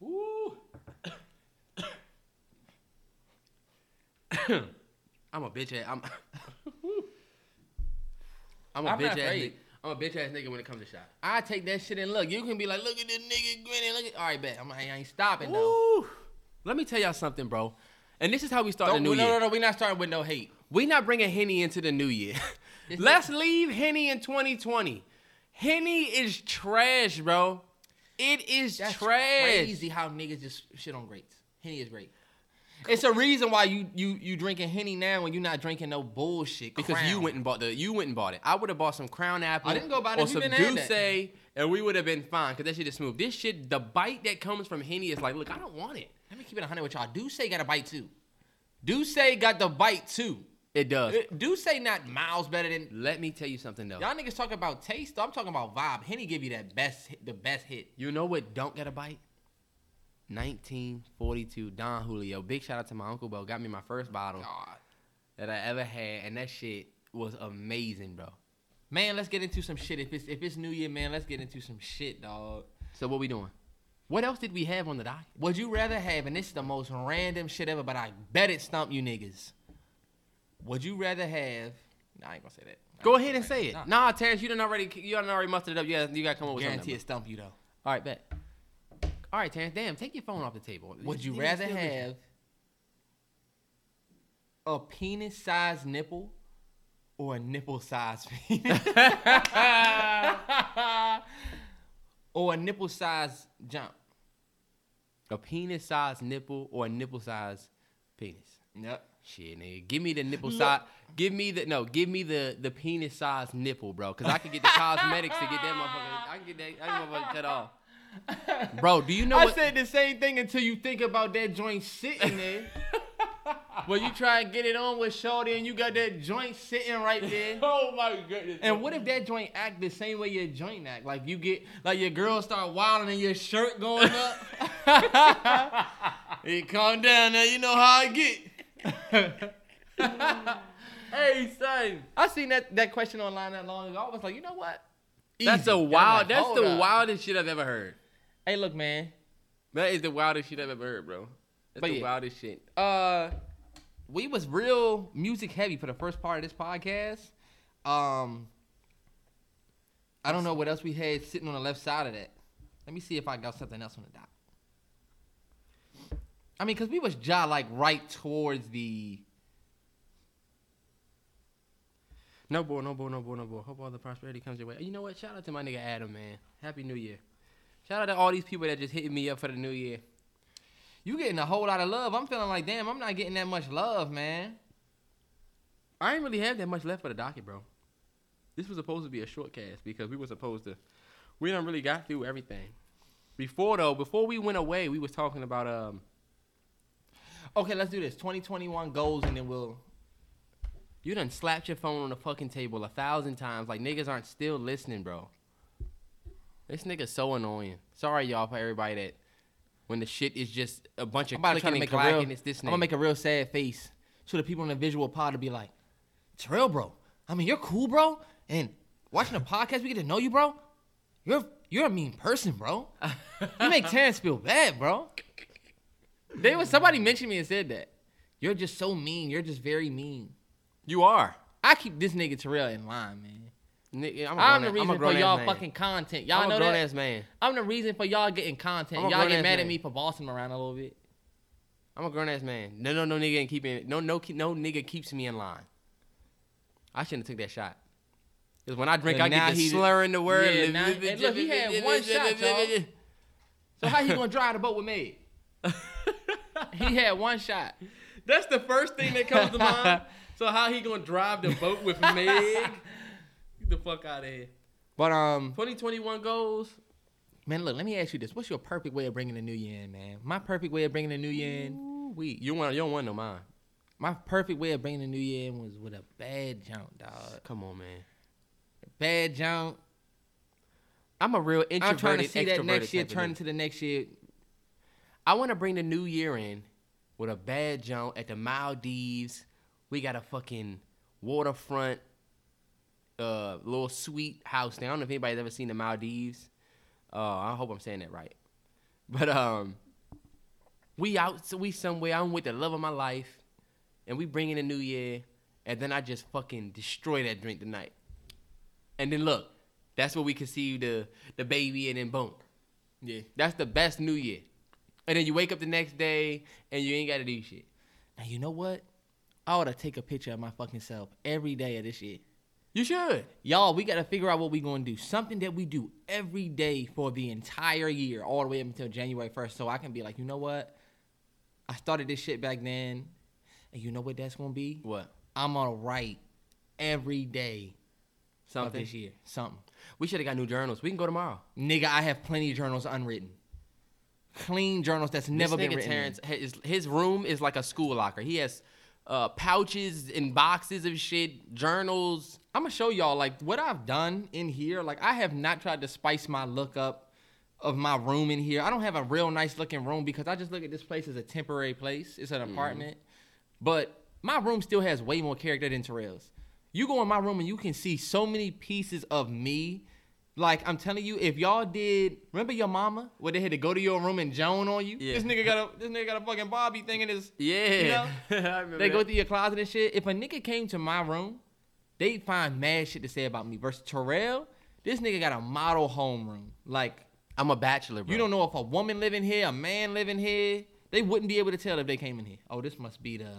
Woo. I'm a bitch ass. I'm. I'm a I'm bitch ass. I'm a bitch ass nigga when it comes to shots. I take that shit and look. You can be like, look at this nigga grinning. Look at. All right, bet. I'm, I ain't stopping though. Woo. Let me tell y'all something, bro. And this is how we start Don't, the new no, year. no, no. We not starting with no hate. We not bringing Henny into the new year. Let's leave Henny in 2020. Henny is trash, bro. It is That's trash. crazy how niggas just shit on greats. Henny is great. It's a reason why you you you drinking Henny now when you not drinking no bullshit. Because you went and bought the you went and bought it. I would have bought some Crown Apple. I didn't go buy that. or some been had that. D'ussé, and we would have been fine. Cause that shit is smooth. This shit, the bite that comes from Henny is like, look, I don't want it. Let me keep it 100 with y'all. D'ussé got a bite too. D'ussé got the bite too. It does. Uh, D'ussé not miles better than Let me tell you something though. y'all niggas talk about taste. though. I'm talking about vibe. Henny give you that best hit- the best hit. You know what don't get a bite? 1942 Don Julio. Big shout out to my uncle, bro. Got me my first bottle God. that I ever had, and that shit was amazing, bro. Man, let's get into some shit. If it's if it's New Year, man, let's get into some shit, dog. So what we doing? What else did we have on the dock? Would you rather have, and this is the most random shit ever, but I bet it stump you niggas. Would you rather have? Nah, I ain't gonna say that. I Go ahead and say it. Nah. Nah, Terrence, you done already you done already mustered it up. Yeah, you gotta come up with Guarantee something. it stump you though. All right, bet. All right, Terrence. Damn, take your phone off the table. Would you rather have a penis-sized nipple or a nipple-sized penis? or a nipple-sized jump? a penis-sized nipple or a nipple-sized penis? Yep. Shit, nigga. Give me the nipple size. Give me the no. Give me the the penis-sized nipple, bro. Cause I can get the cosmetics to get that motherfucker. I can get that, that motherfucker cut off. Bro, do you know I what? said the same thing until you think about that joint sitting there. When you try and get it on with Shorty and you got that joint sitting right there. oh my goodness. And what if that joint act the same way your joint act? Like you get like your girl start wilding and your shirt going up. hey, calm down now. You know how I get. hey, son. I seen that that question online that long ago. I was like, you know what? That's Easy. And I'm wild. like, that's the up. wildest shit I've ever heard. Hey, look, man. That is the wildest shit I've ever heard, bro. That's But the yeah. wildest shit. uh we was real music heavy for the first part of this podcast. Um I don't know what else we had sitting on the left side of that. Let me see if I got something else on the dock. I mean, cause we was ja like right towards the No boy, no boy, no boy, no boy. Hope all the prosperity comes your way. You know what? Shout out to my nigga Adam, man. Happy New Year. Shout out to all these people that just hitting me up for the New Year. you getting a whole lot of love. I'm feeling like, damn, I'm not getting that much love, man. I ain't really have that much left for the docket, bro. This was supposed to be a short cast because we were supposed to. We done really got through everything. Before though, before we went away, we was talking about um. Okay, let's do this. 2021 goals and then we'll You done slapped your phone on the fucking table a thousand times. Like niggas aren't still listening, bro. This nigga's so annoying. Sorry, y'all, for everybody that when the shit is just a bunch of I'm about clicking to and make a real. clacking, it's this nigga. I'm gonna make a real sad face so the people in the visual pod will be like, Terrell, bro. I mean, you're cool, bro. And watching the podcast, we get to know you, bro. You're you're a mean person, bro. You make Terrence feel bad, bro. There was somebody mentioned me and said that. You're just so mean. You're just very mean. You are. I keep this nigga Terrell in line, man. Nigga, I'm, I'm the I'm reason a for y'all man. fucking content. Y'all I'm know a grown that. ass man. I'm the reason for y'all getting content. Y'all get mad at me for bossing around a little bit. I'm a grown ass man. No, no, no nigga ain't keeping no no no nigga keeps me in line. I shouldn't have took that shot. Cause when I drink, But I get the he- slurring the word. Yeah, now- and look, he had one shot, y'all. So how he gonna drive the boat with me? he had one shot. That's the first thing that comes to mind. So how he gonna drive the boat with Meg? Get the fuck out of here. But um, 2021 goals. man, look, let me ask you this: What's your perfect way of bringing the new year in, man? My perfect way of bringing the new year in. We you want you don't want no mine. My perfect way of bringing the new year in was with a bad jump, dog. Come on, man. Bad jump. I'm a real introverted, I'm trying to see that next year turn into the next year. I want to bring the new year in with a bad jump at the Maldives. We got a fucking waterfront, uh, little sweet house. Now I don't know if anybody's ever seen the Maldives. Uh, I hope I'm saying that right. But um, we out, so we somewhere. I'm with the love of my life, and we bring in the new year, and then I just fucking destroy that drink tonight. And then look, that's where we conceive the the baby, and then boom. Yeah. That's the best New Year. And then you wake up the next day and you ain't got to do shit. Now you know what? I ought to take a picture of my fucking self every day of this year. You should. Y'all, we gotta figure out what we gonna do. Something that we do every day for the entire year, all the way up until January first. So I can be like, you know what? I started this shit back then, and you know what that's gonna be? What? I'm gonna write every day Something. this year. Something. We should have got new journals. We can go tomorrow. Nigga, I have plenty of journals unwritten. Clean journals that's never this been written. Terrence, his, his room is like a school locker. He has uh, pouches and boxes of shit, journals. I'm gonna show y'all like what I've done in here. Like I have not tried to spice my look up of my room in here. I don't have a real nice looking room because I just look at this place as a temporary place. It's an apartment, but my room still has way more character than Terrell's. You go in my room and you can see so many pieces of me. Like I'm telling you, if y'all did, remember your mama where they had to go to your room and Joan on you? Yeah. This nigga got a this nigga got a fucking Bobby thing in his Yeah. You know? They go through your closet and shit. If a nigga came to my room, they'd find mad shit to say about me. Versus Terrell, this nigga got a model homeroom. Like I'm a bachelor, bro. you don't know if a woman living here, a man living here. They wouldn't be able to tell if they came in here. Oh, this must be the.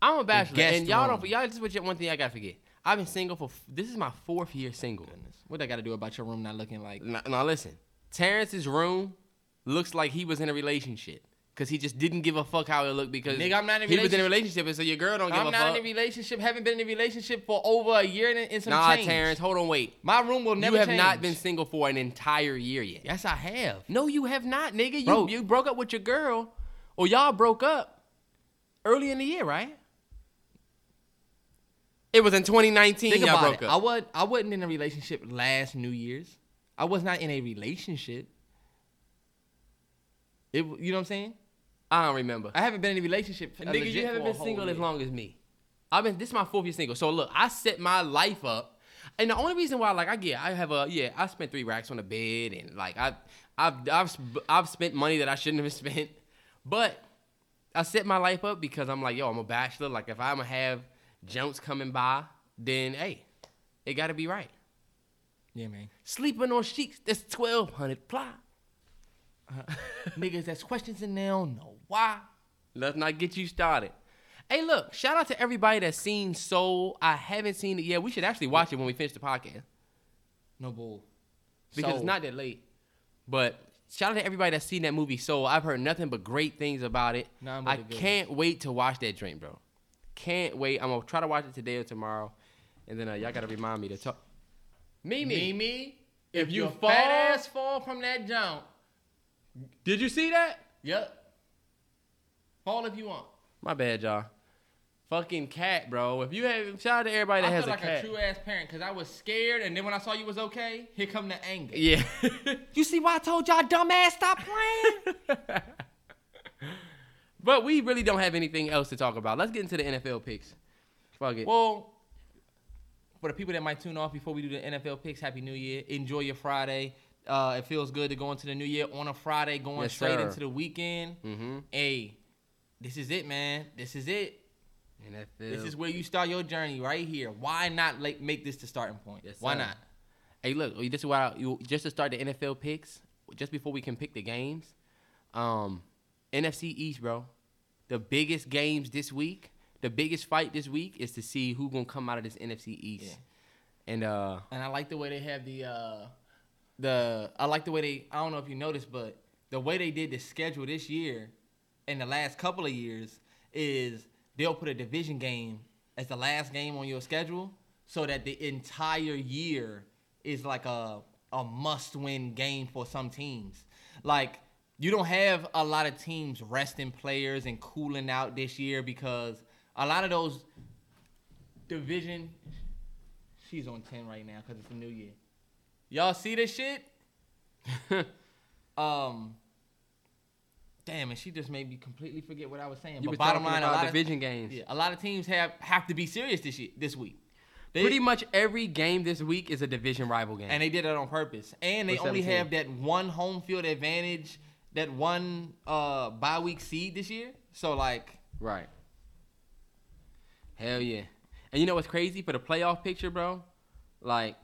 I'm a bachelor, and y'all room. don't. Y'all just what one thing I gotta forget. I've been single for. This is my fourth year single. What I got to do about your room not looking like? Now, now listen, Terrence's room looks like he was in a relationship because he just didn't give a fuck how it looked because Nigga, I'm not in a he was in a relationship. relationship, and so your girl don't give I'm a fuck. I'm not in a relationship. Haven't been in a relationship for over a year and, and some nah, change. Terrence, hold on, wait. My room will never you have change. not been single for an entire year yet. Yes, I have. No, you have not, nigga. You Bro. you broke up with your girl, or y'all broke up early in the year, right? It was in 2019 Think y'all about broke it. up. I was I wasn't in a relationship last New Year's. I was not in a relationship. It, you know what I'm saying? I don't remember. I haven't been in a relationship. uh, Nigga, legit you haven't for a been whole single as year. long as me. I've been. This is my fourth year single. So look, I set my life up, and the only reason why, like, I get, I have a yeah, I spent three racks on a bed, and like, I, I've, I've, sp- I've spent money that I shouldn't have spent, but I set my life up because I'm like, yo, I'm a bachelor. Like, if I'm gonna have junks coming by, then hey, it got to be right. Yeah, man. Sleeping on sheets that's twelve hundred ply. Niggas that's questions and they don't know why. Let's not get you started. Hey, look, shout out to everybody that's seen Soul. I haven't seen it yet. We should actually watch it when we finish the podcast No bull. because it's not that late. But shout out to everybody that's seen that movie Soul. I've heard nothing but great things about it. I can't wait to watch that drink, bro. Can't wait. I'm gonna try to watch it today or tomorrow, and then uh, y'all gotta remind me to talk. Mimi, Mimi, if you your fall, fat ass fall from that jump. did you see that? Yep. Fall if you want. My bad, y'all. Fucking cat, bro. If you have, shout out to everybody that has. I has feel a like cat. a true ass parent because I was scared, and then when I saw you was okay, here come the anger. Yeah. You see why I told y'all dumbass stop playing? But we really don't have anything else to talk about. Let's get into the NFL picks. Fuck it. well, for the people that might tune off before we do the NFL picks, Happy New Year. Enjoy your Friday. Uh, it feels good to go into the new year on a Friday, going Yes, straight sir. into the weekend. mm-hmm. Hey, this is it, man. This is it. NFL. This is where you start your journey right here. Why not like make this the starting point? Yes, Why sir. not? Hey, look. This is why I, you, just to start the NFL picks. Just before we can pick the games, um, NFC East, bro. The biggest games this week, the biggest fight this week is to see who gonna come out of this NFC East. Yeah. And uh, And I like the way they have the uh the I like the way they I don't know if you noticed, but the way they did the schedule this year and the last couple of years is they'll put a division game as the last game on your schedule so that the entire year is like a a must win game for some teams. Like you don't have a lot of teams resting players and cooling out this year because a lot of those division. She's on ten right now because it's the new year. Y'all see this shit? um. Damn, and she just made me completely forget what I was saying. You but bottom line, a lot division of, games. Yeah, a lot of teams have have to be serious this year, this week. They- Pretty much every game this week is a division rival game. and they did it on purpose. And they For only 17. have that one home field advantage, that one uh bye week seed this year. So like, Right. Hell yeah. And you know what's crazy for the playoff picture, bro? Like,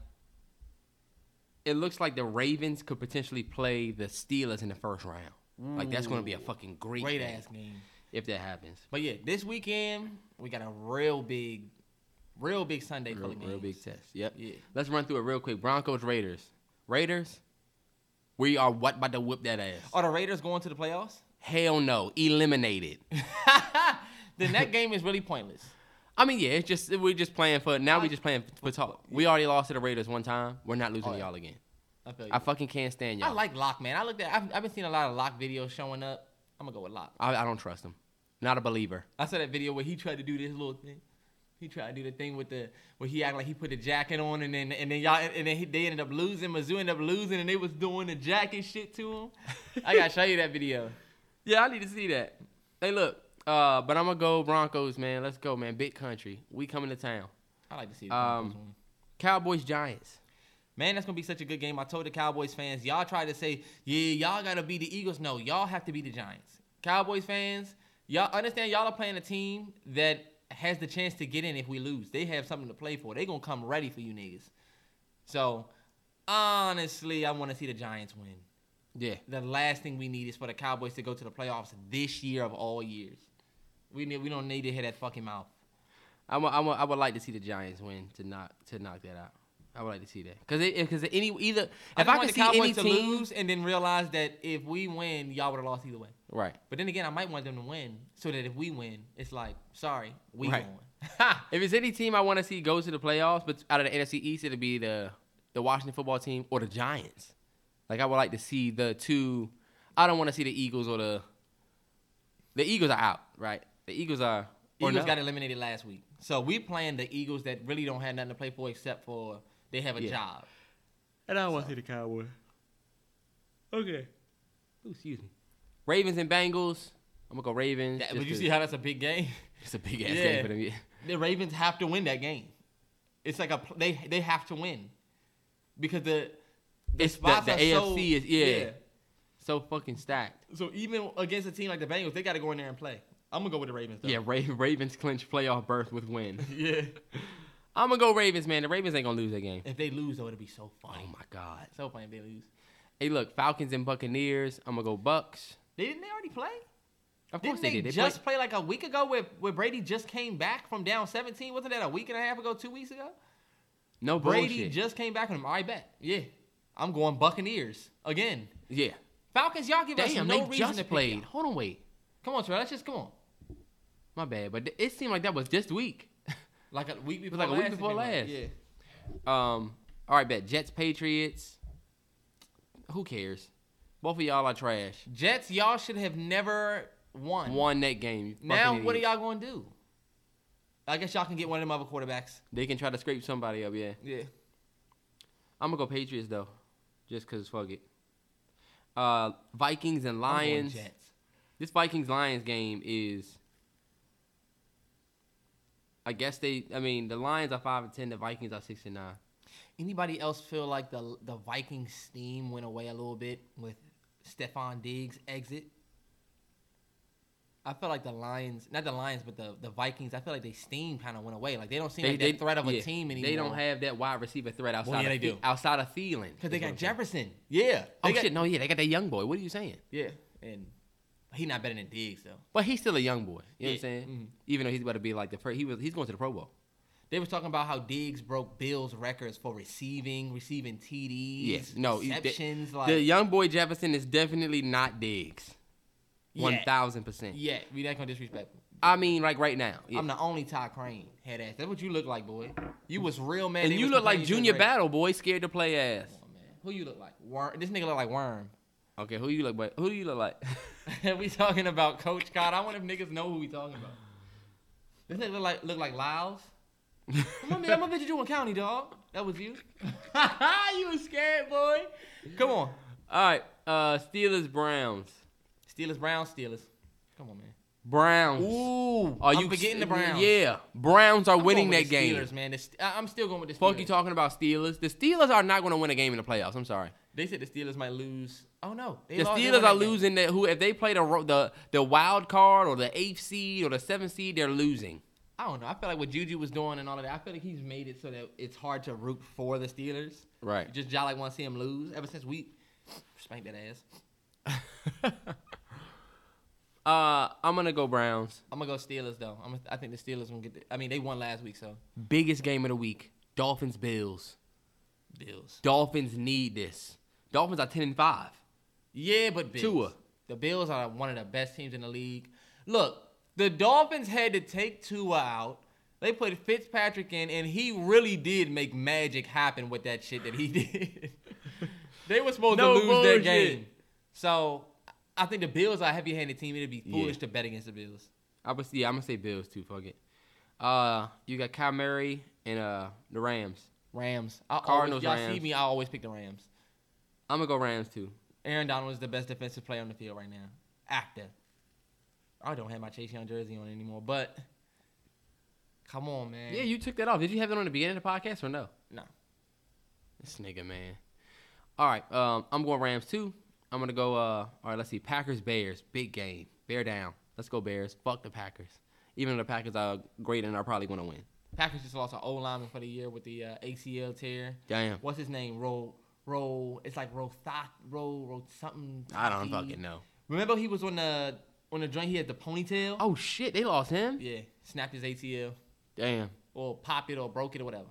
it looks like the Ravens could potentially play the Steelers in the first round. Like that's going to be a fucking great, great game ass game. if that happens. But yeah, this weekend we got a real big, real big Sunday Real, of games. real big test. Yep. Yeah. Let's run through it real quick. Broncos, Raiders. Raiders. We are what about to whip that ass? Are the Raiders going to the playoffs? Hell no, eliminated. then that game is really pointless. I mean, yeah, it's just we're just playing for now. we're just playing for talk. We already lost to the Raiders one time. We're not losing Oh, to yeah. y'all again. I feel you. I fucking can't stand y'all. I like Lock, man. I looked at. I've, I've been seeing a lot of Lock videos showing up. I'm gonna go with Lock. I, I don't trust him. Not a believer. I saw that video where he tried to do this little thing. He tried to do the thing with the where he act like he put the jacket on and then and then y'all and then he, they ended up losing. Mizzou ended up losing and they was doing the jacket shit to him. I gotta show you that video. Yeah, I need to see that. Hey, look. Uh, but I'm gonna go Broncos, man. Let's go, man. Big country. We coming to town. I like to see the Broncos Um. Cowboys, Giants. Man, that's gonna be such a good game. I told the Cowboys fans, y'all try to say, yeah, y'all gotta be the Eagles. No, y'all have to be the Giants. Cowboys fans, y'all understand y'all are playing a team that has the chance to get in if we lose. They have something to play for. They gonna come ready for you niggas. So honestly, I wanna see the Giants win. Yeah. The last thing we need is for the Cowboys to go to the playoffs this year of all years. We need we don't need to hit that fucking mouth. I would, I would, I would like to see the Giants win to knock to knock that out. I would like to see that because because any either if I, want could the see Cowboys any to team lose and then realize that if we win, y'all would have lost either way. right. But then again, I might want them to win so that if we win, it's like, sorry, we Right. won. If it's any team I want to see go to the playoffs, but out of the NFC East, it'll be the the Washington football team or the Giants. Like I would like to see the two. I don't want to see the Eagles or the. The Eagles are out, right? The Eagles are. Eagles no. got eliminated last week, so we playing the Eagles that really don't have nothing to play for except for they have a Yeah. job. And I don't so. want to see the Cowboys. Okay. Ooh, excuse me. Ravens and Bengals. I'm gonna go Ravens. That- but you see how that's a big game. it's a big ass Yeah. game for them. Yeah. The Ravens have to win that game. It's like a they they have to win because the the It's spots the are AFC so, is yeah, so fucking stacked. So even against a team like the Bengals, they got to go in there and play. I'm gonna go with the Ravens. Though. Yeah, Ra- Ravens clinch playoff berth with win. yeah. I'm gonna go Ravens, man. The Ravens ain't gonna lose that game. If they lose, though, it'll be so funny. Oh my god. So funny if they lose. Hey, look, Falcons and Buccaneers. I'm gonna go Bucks. Didn't they already play? Of course Didn't they, they, did. They just played- play like a week ago where, where Brady just came back from down 17? Wasn't that a week and a half ago, two weeks ago? no Brady bullshit. just came back from him. I bet. Yeah. I'm going Buccaneers again. yeah. Falcons, y'all give us Damn, no they reason just to played. y'all. Hold on, wait. Come on, Trey. Let's just come on. My bad, but it seemed like that was this week. Like a week before like a week before last. Yeah. Um. All right, bet Jets Patriots. Who cares? Both of y'all are trash. Jets, y'all should have never won. Won that game. Now, what are y'all going to do? I guess y'all can get one of them other quarterbacks. They can try to scrape somebody up. Yeah. Yeah. I'm gonna go Patriots though, just cause fuck it. Uh, Vikings and Lions. Jets. This Vikings Lions game is. I guess they. I mean, the Lions are five and ten. The Vikings are six and nine. Anybody else feel like the the Vikings steam went away a little bit with Stefon Diggs exit? I feel like the Lions, not the Lions, but the, the Vikings. I feel like they steam kind of went away. Like they don't seem like that threat of a team anymore. They don't have that wide receiver threat outside. Well, yeah, of they do. Outside of Thielen, because they got. Jefferson. Yeah. Oh got- shit! No, yeah, they got that young boy. What are you saying? Yeah, and he not better than Diggs though. But he's still a young boy. You know what I'm Yeah. saying? Mhm. Even though he's about to be like the first, he was he's going to the Pro Bowl. They was talking about how Diggs broke Bills records for receiving, receiving TDs, Yes. No. he- the- receptions. like the young boy Jefferson is definitely not Diggs. One thousand percent. yeah, we not gonna disrespect. him. I mean, like right now. Yeah. I'm the only Ty Crane head ass. That's what you look like, boy. You was real man. and you look like Junior. Battle Boy, scared to play ass. Who you look like? Worm. This nigga look like Worm. Okay, who you look like? Who do you look like? we talking about Coach Scott. I wonder if niggas know who we talking about. This nigga look like look like Lyles. I'm gonna bet you doing county, dog. That was you. you was scared, boy. Come on. All right, uh, Steelers Browns. Steelers, Browns, Steelers. Come on, man. Browns. Ooh, Are I'm you forgetting the Browns. Yeah, Browns are I'm winning that game. Steelers, man. St- I'm still going with the Steelers. Fuck you talking about Steelers. The Steelers are not going to win a game in the playoffs. I'm sorry. They said the Steelers might lose. Oh no, the Steelers are losing. That who if they play the the the wild card or the eighth seed or the seventh seed, they're losing. I don't know. I feel like what Juju was doing and all of that. I feel like he's made it so that it's hard to root for the Steelers. Right. You just y'all like want to see him lose. Ever since we spanked that ass. Uh, I'm gonna go Browns. I'm gonna go Steelers though. I'm. I think the Steelers gonna get. The, I mean, they won last week, so Biggest game of the week: Dolphins Bills. Bills. Dolphins need this. Dolphins are ten and five. Yeah, but Bills. Tua. The Bills are one of the best teams in the league. Look, the Dolphins had to take Tua out. They put Fitzpatrick in, and he really did make magic happen with that shit that he did. they were supposed No to lose bullshit. that game. So I think the Bills are a heavy-handed team. It'd be Yeah. foolish to bet against the Bills. I would yeah, I'm gonna say Bills too. Fuck it. Uh, you got Kyle Murray and uh the Rams. Rams. I Cardinals, Always, y'all see me. I always pick the Rams. I'm gonna go Rams too. Aaron Donald is the best defensive player on the field right now. Active. I don't have my Chase Young jersey on anymore, but come on, man. Yeah, you took that off. Did you have it on the beginning of the podcast or no? No. This nigga, man. All right, um, I'm going Rams too. I'm gonna go. Uh, all right, let's see. Packers Bears, big game. Bear down. Let's go Bears. Fuck the Packers. Even though the Packers are great and are probably gonna win. Packers just lost an O lineman for the year with the uh, ACL tear. Damn. What's his name? Roll, roll. It's like roll thought, roll, roll something. I don't fucking know. Remember he was on the on the joint. He had the ponytail. Oh shit, they lost him. Yeah, snapped his ACL Damn. or popped it or broke it or whatever.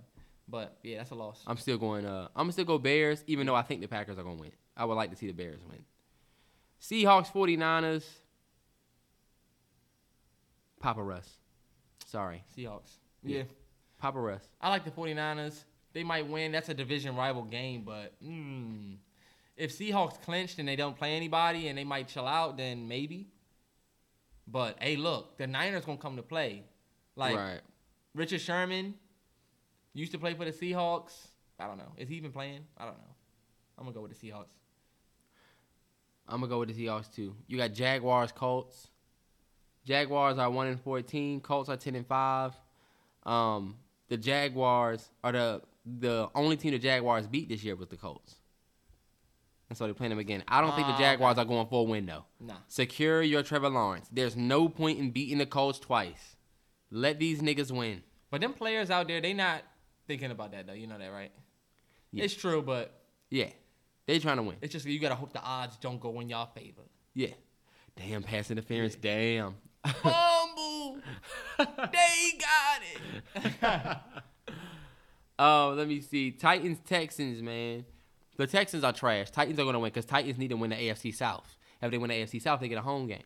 But yeah, that's a loss. I'm still going. Uh, I'm gonna still go Bears, even though I think the Packers are gonna win. I would like to see the Bears win. Seahawks, 49ers. Papa Russ. Sorry, Seahawks. Yeah. Yeah. Papa Russ. I like the 49ers. They might win. That's a division rival game, but mm, if Seahawks clinched and they don't play anybody and they might chill out, then maybe. But hey, look, the Niners gonna come to play. Like right. Richard Sherman used to play for the Seahawks. I don't know. Is he even playing? I don't know. I'm gonna go with the Seahawks. I'm gonna go with the Seahawks too. You got Jaguars, Colts. Jaguars are one and fourteen. Colts are ten and five. Um, the Jaguars are the the only team the Jaguars beat this year was the Colts. And so they're playing them again. I don't think the Ah, Jaguars okay. are going for a win though. Nah. Secure your Trevor Lawrence. There's no point in beating the Colts twice. Let these niggas win. But them players out there, they not thinking about that though. You know that, right? Yeah. It's true, but Yeah, they trying to win. it's just you gotta hope the odds don't go in y'all favor. Yeah. Damn pass interference. Damn. Fumble. they got it. Oh, let me see. Titans, Texans, man. The Texans are trash. Titans are gonna win because Titans need to win the AFC South. If they win the AFC South, they get a home game.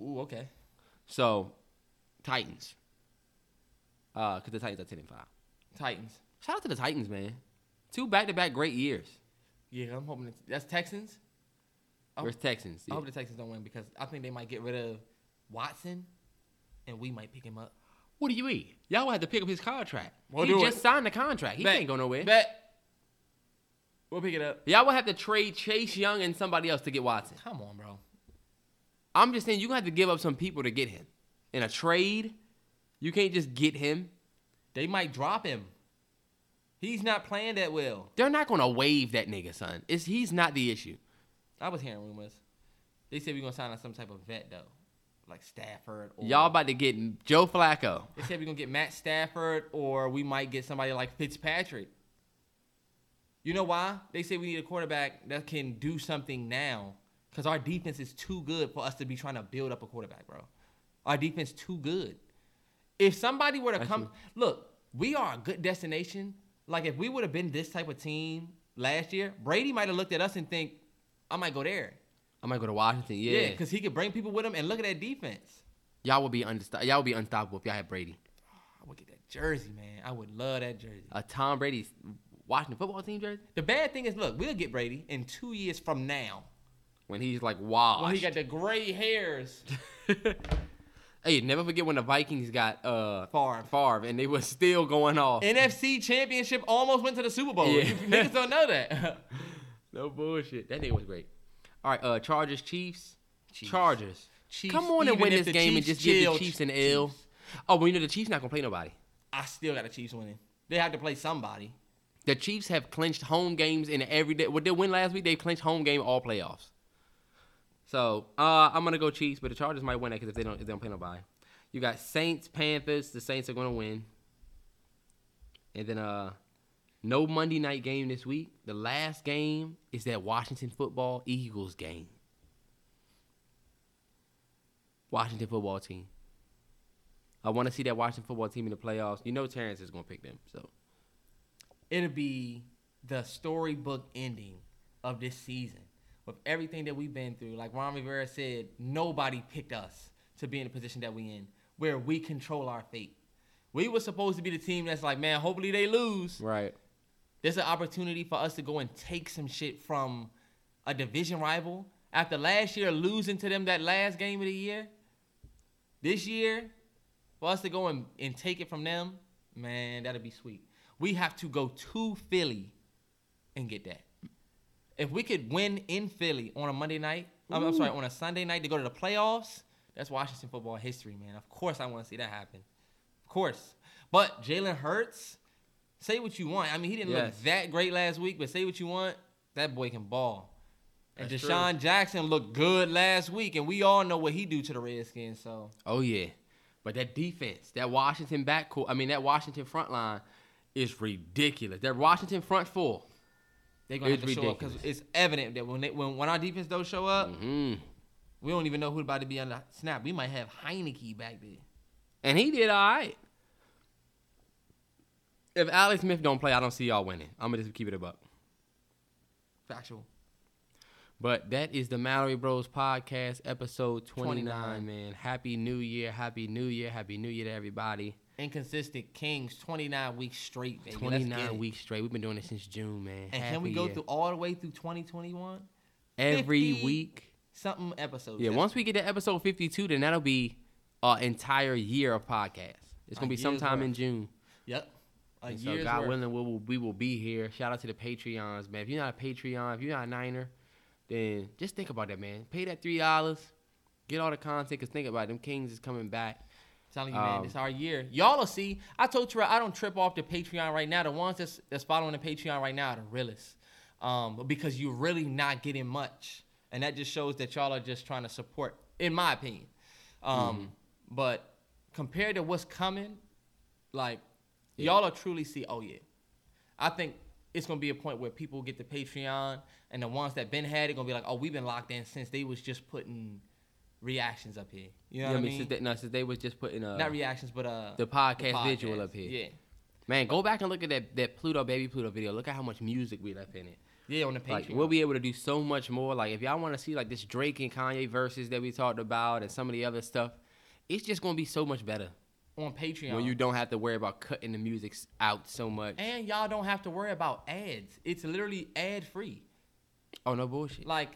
Ooh, okay. So, Titans. Uh, because the Titans are ten and five. Titans. Shout out to the Titans, man. Two back-to-back great years. Yeah, I'm hoping it's, that's Texans. I Where's Texans? I Yeah. hope the Texans don't win because I think they might get rid of Watson, and we might pick him up. What do you mean? Y'all had to pick up his contract. We'll he just it. signed the contract. He Bet. can't go nowhere. Bet. We'll pick it up. Y'all will have to trade Chase Young and somebody else to get Watson. Come on, bro. I'm just saying you gonna have to give up some people to get him. In a trade, you can't just get him. They might drop him. He's not playing that well. They're not gonna waive that nigga, son. It's he's not the issue. I was hearing rumors. They said we're gonna sign on some type of vet though, like Stafford. Or, Y'all about to get Joe Flacco. They said we're gonna get Matt Stafford, or we might get somebody like Fitzpatrick. You know why? They say we need a quarterback that can do something now, because our defense is too good for us to be trying to build up a quarterback, bro. Our defense too good. If somebody were to That's come, true. look, we are a good destination. Like if we would have been this type of team last year, Brady might have looked at us and think, I might go there. I might go to Washington. Yeah, Yeah, because he could bring people with him and look at that defense. y'all would be unsto- Y'all would be unstoppable if y'all had Brady. Ah, I would get that jersey, man. I would love that jersey. A Tom Brady's Washington football team jersey The bad thing is, look, we'll get Brady in two years from now. when he's like washed. When he got the gray hairs. Hey, never forget when the Vikings got uh Favre. Favre, and they was still going off. NFC Championship almost went to the Super Bowl. Yeah. Niggas don't know that. no bullshit. That nigga was great. All right, uh, Chargers, Chiefs, Chiefs. Chargers. Chiefs, Come on and win this game and Chiefs just give chill, the Chiefs an L. Oh, well, you know the Chiefs not gonna play nobody. I still got the Chiefs winning. They have to play somebody. The Chiefs have clinched home games in every day. What they win last week, they clinched home game all playoffs. So uh, I'm gonna go Chiefs, but the Chargers might win that because if they don't, if they don't play nobody. You got Saints, Panthers. The Saints are gonna win. And then uh, no Monday night game this week. The last game is that Washington football Eagles game. Washington football team. I want to see that Washington football team in the playoffs. You know Terrence is gonna pick them. So It'll be the storybook ending of this season with everything that we've been through. Like Ron Rivera said, nobody picked us to be in the position that we in, where we control our fate. We were supposed to be the team that's like, man, hopefully they lose. right. There's an opportunity for us to go and take some shit from a division rival. After last year losing to them that last game of the year, this year, for us to go and, and take it from them, man, that'd be sweet. We have to go to Philly and get that. If we could win in Philly on a Monday night, I'm, I'm sorry, on a Sunday night to go to the playoffs, that's Washington football history, man. Of course, I want to see that happen. Of course. But Jalen Hurts, say what you want. I mean, he didn't Yes. look that great last week, but say what you want, that boy can ball. And That's DeSean Jackson looked good last week, and we all know what he do to the Redskins. So Oh yeah, but that defense, that Washington backcourt, I mean that Washington front line is ridiculous. That Washington front four, they're gonna It's have to show up because ridiculous. it's evident that when they, when when our defense don't show up, hmm we don't even know who's about to be on the snap. We might have Heinicke back there. and he did all right. If Alex Smith don't play, I don't see y'all winning. I'm gonna just keep it a buck. Factual. But that is the Mallory Bros podcast, episode 29, 29. man. Happy New Year, Happy New Year, Happy New Year to everybody. Inconsistent Kings, 29 weeks straight, baby. 29 weeks straight. We've been doing it since June, man. And Half can we go year. through all the way through 2021? every 50 week? Something episodes. Yeah, That's- once we get to episode 52, then that'll be an entire year of podcast. It's gonna be year's sometime in. June. Yep. A so God worth. willing, we will we will be here. Shout out to the Patreons, man. If you're not a Patreon, if you're not a Niner, then just think about that, man. Pay that three dollars, get all the content. Cause think about it, them Kings is coming back. Telling you, man, Um, it's our year. Y'all will see. I told Terrell I don't trip off the Patreon right now. The ones that's, that's following the Patreon right now are the realest. Um, because you're really not getting much. And that just shows that y'all are just trying to support, in my opinion. Um, But compared to what's coming, like, y'all will truly see, oh, yeah. I think it's gonna be a point where people get the Patreon and the ones that been had it gonna be like, oh, we've been locked in since they was just putting reactions up here. You know what I mean? Since they, no, since they was just putting uh, Not reactions, but uh, the podcast visual podcast. up here. Yeah, Man, go back and look at that that Pluto baby Pluto video. Look at how much music we left in it. yeah, on the Like Patreon. we'll be able to do so much more. Like if y'all want to see like this Drake and Kanye verses that we talked about and some of the other stuff, it's just gonna be so much better on Patreon. when you don't have to worry about cutting the music out so much. and y'all don't have to worry about ads. It's literally ad free. oh no bullshit. Like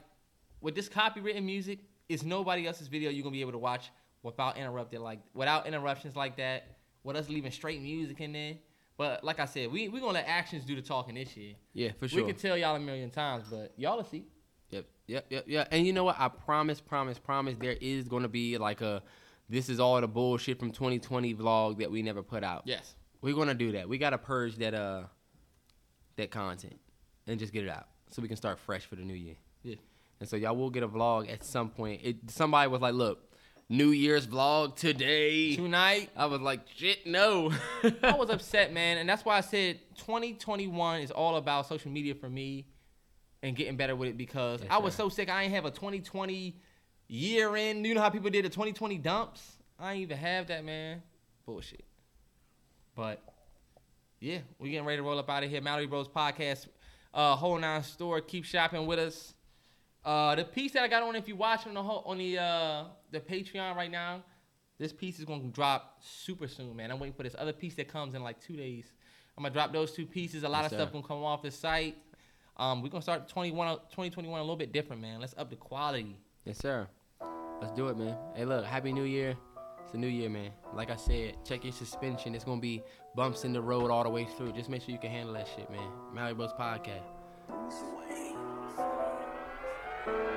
with this copywritten music, it's nobody else's video you're gonna be able to watch without interrupted, like without interruptions like that. With us leaving straight music in there. But like I said, we we gonna let actions do the talking this year. Yeah, for sure. We can tell y'all a million times, but y'all will see. Yep, yep, yep, yep. And you know what? I promise, promise, promise. There is gonna be like a, this is all the bullshit from 2020 vlog that we never put out. Yes. We're gonna do that. We gotta purge that uh, that content, and just get it out so we can start fresh for the new year. Yeah. And so y'all will get a vlog at some point. It somebody was like, "Look, New Year's vlog today." Tonight. I was like, "Shit, no." I was upset, man, and that's why I said 2021 is all about social media for me and getting better with it because Yes, I was sir. so sick. I ain't have a 2020 year end. You know how people did the 2020 dumps? I ain't even have that, man. Bullshit. But yeah, we getting ready to roll up out of here. Mallory Bros podcast, uh, whole nine store. Keep shopping with us. Uh, the piece that I got on, if you watching the whole on the uh the Patreon right now, this piece is gonna drop super soon, man. I'm waiting for this other piece that comes in like two days. I'm gonna drop those two pieces. A lot Yes, of stuff sir. gonna come off the site. Um, we're gonna start 21, 2021 a little bit different, man. Let's up the quality. yes, sir. Let's do it, man. Hey, look, Happy New Year. It's a new year, man. Like I said, check your suspension. It's gonna be bumps in the road all the way through. Just make sure you can handle that shit, man. Mallory Bros Podcast thank you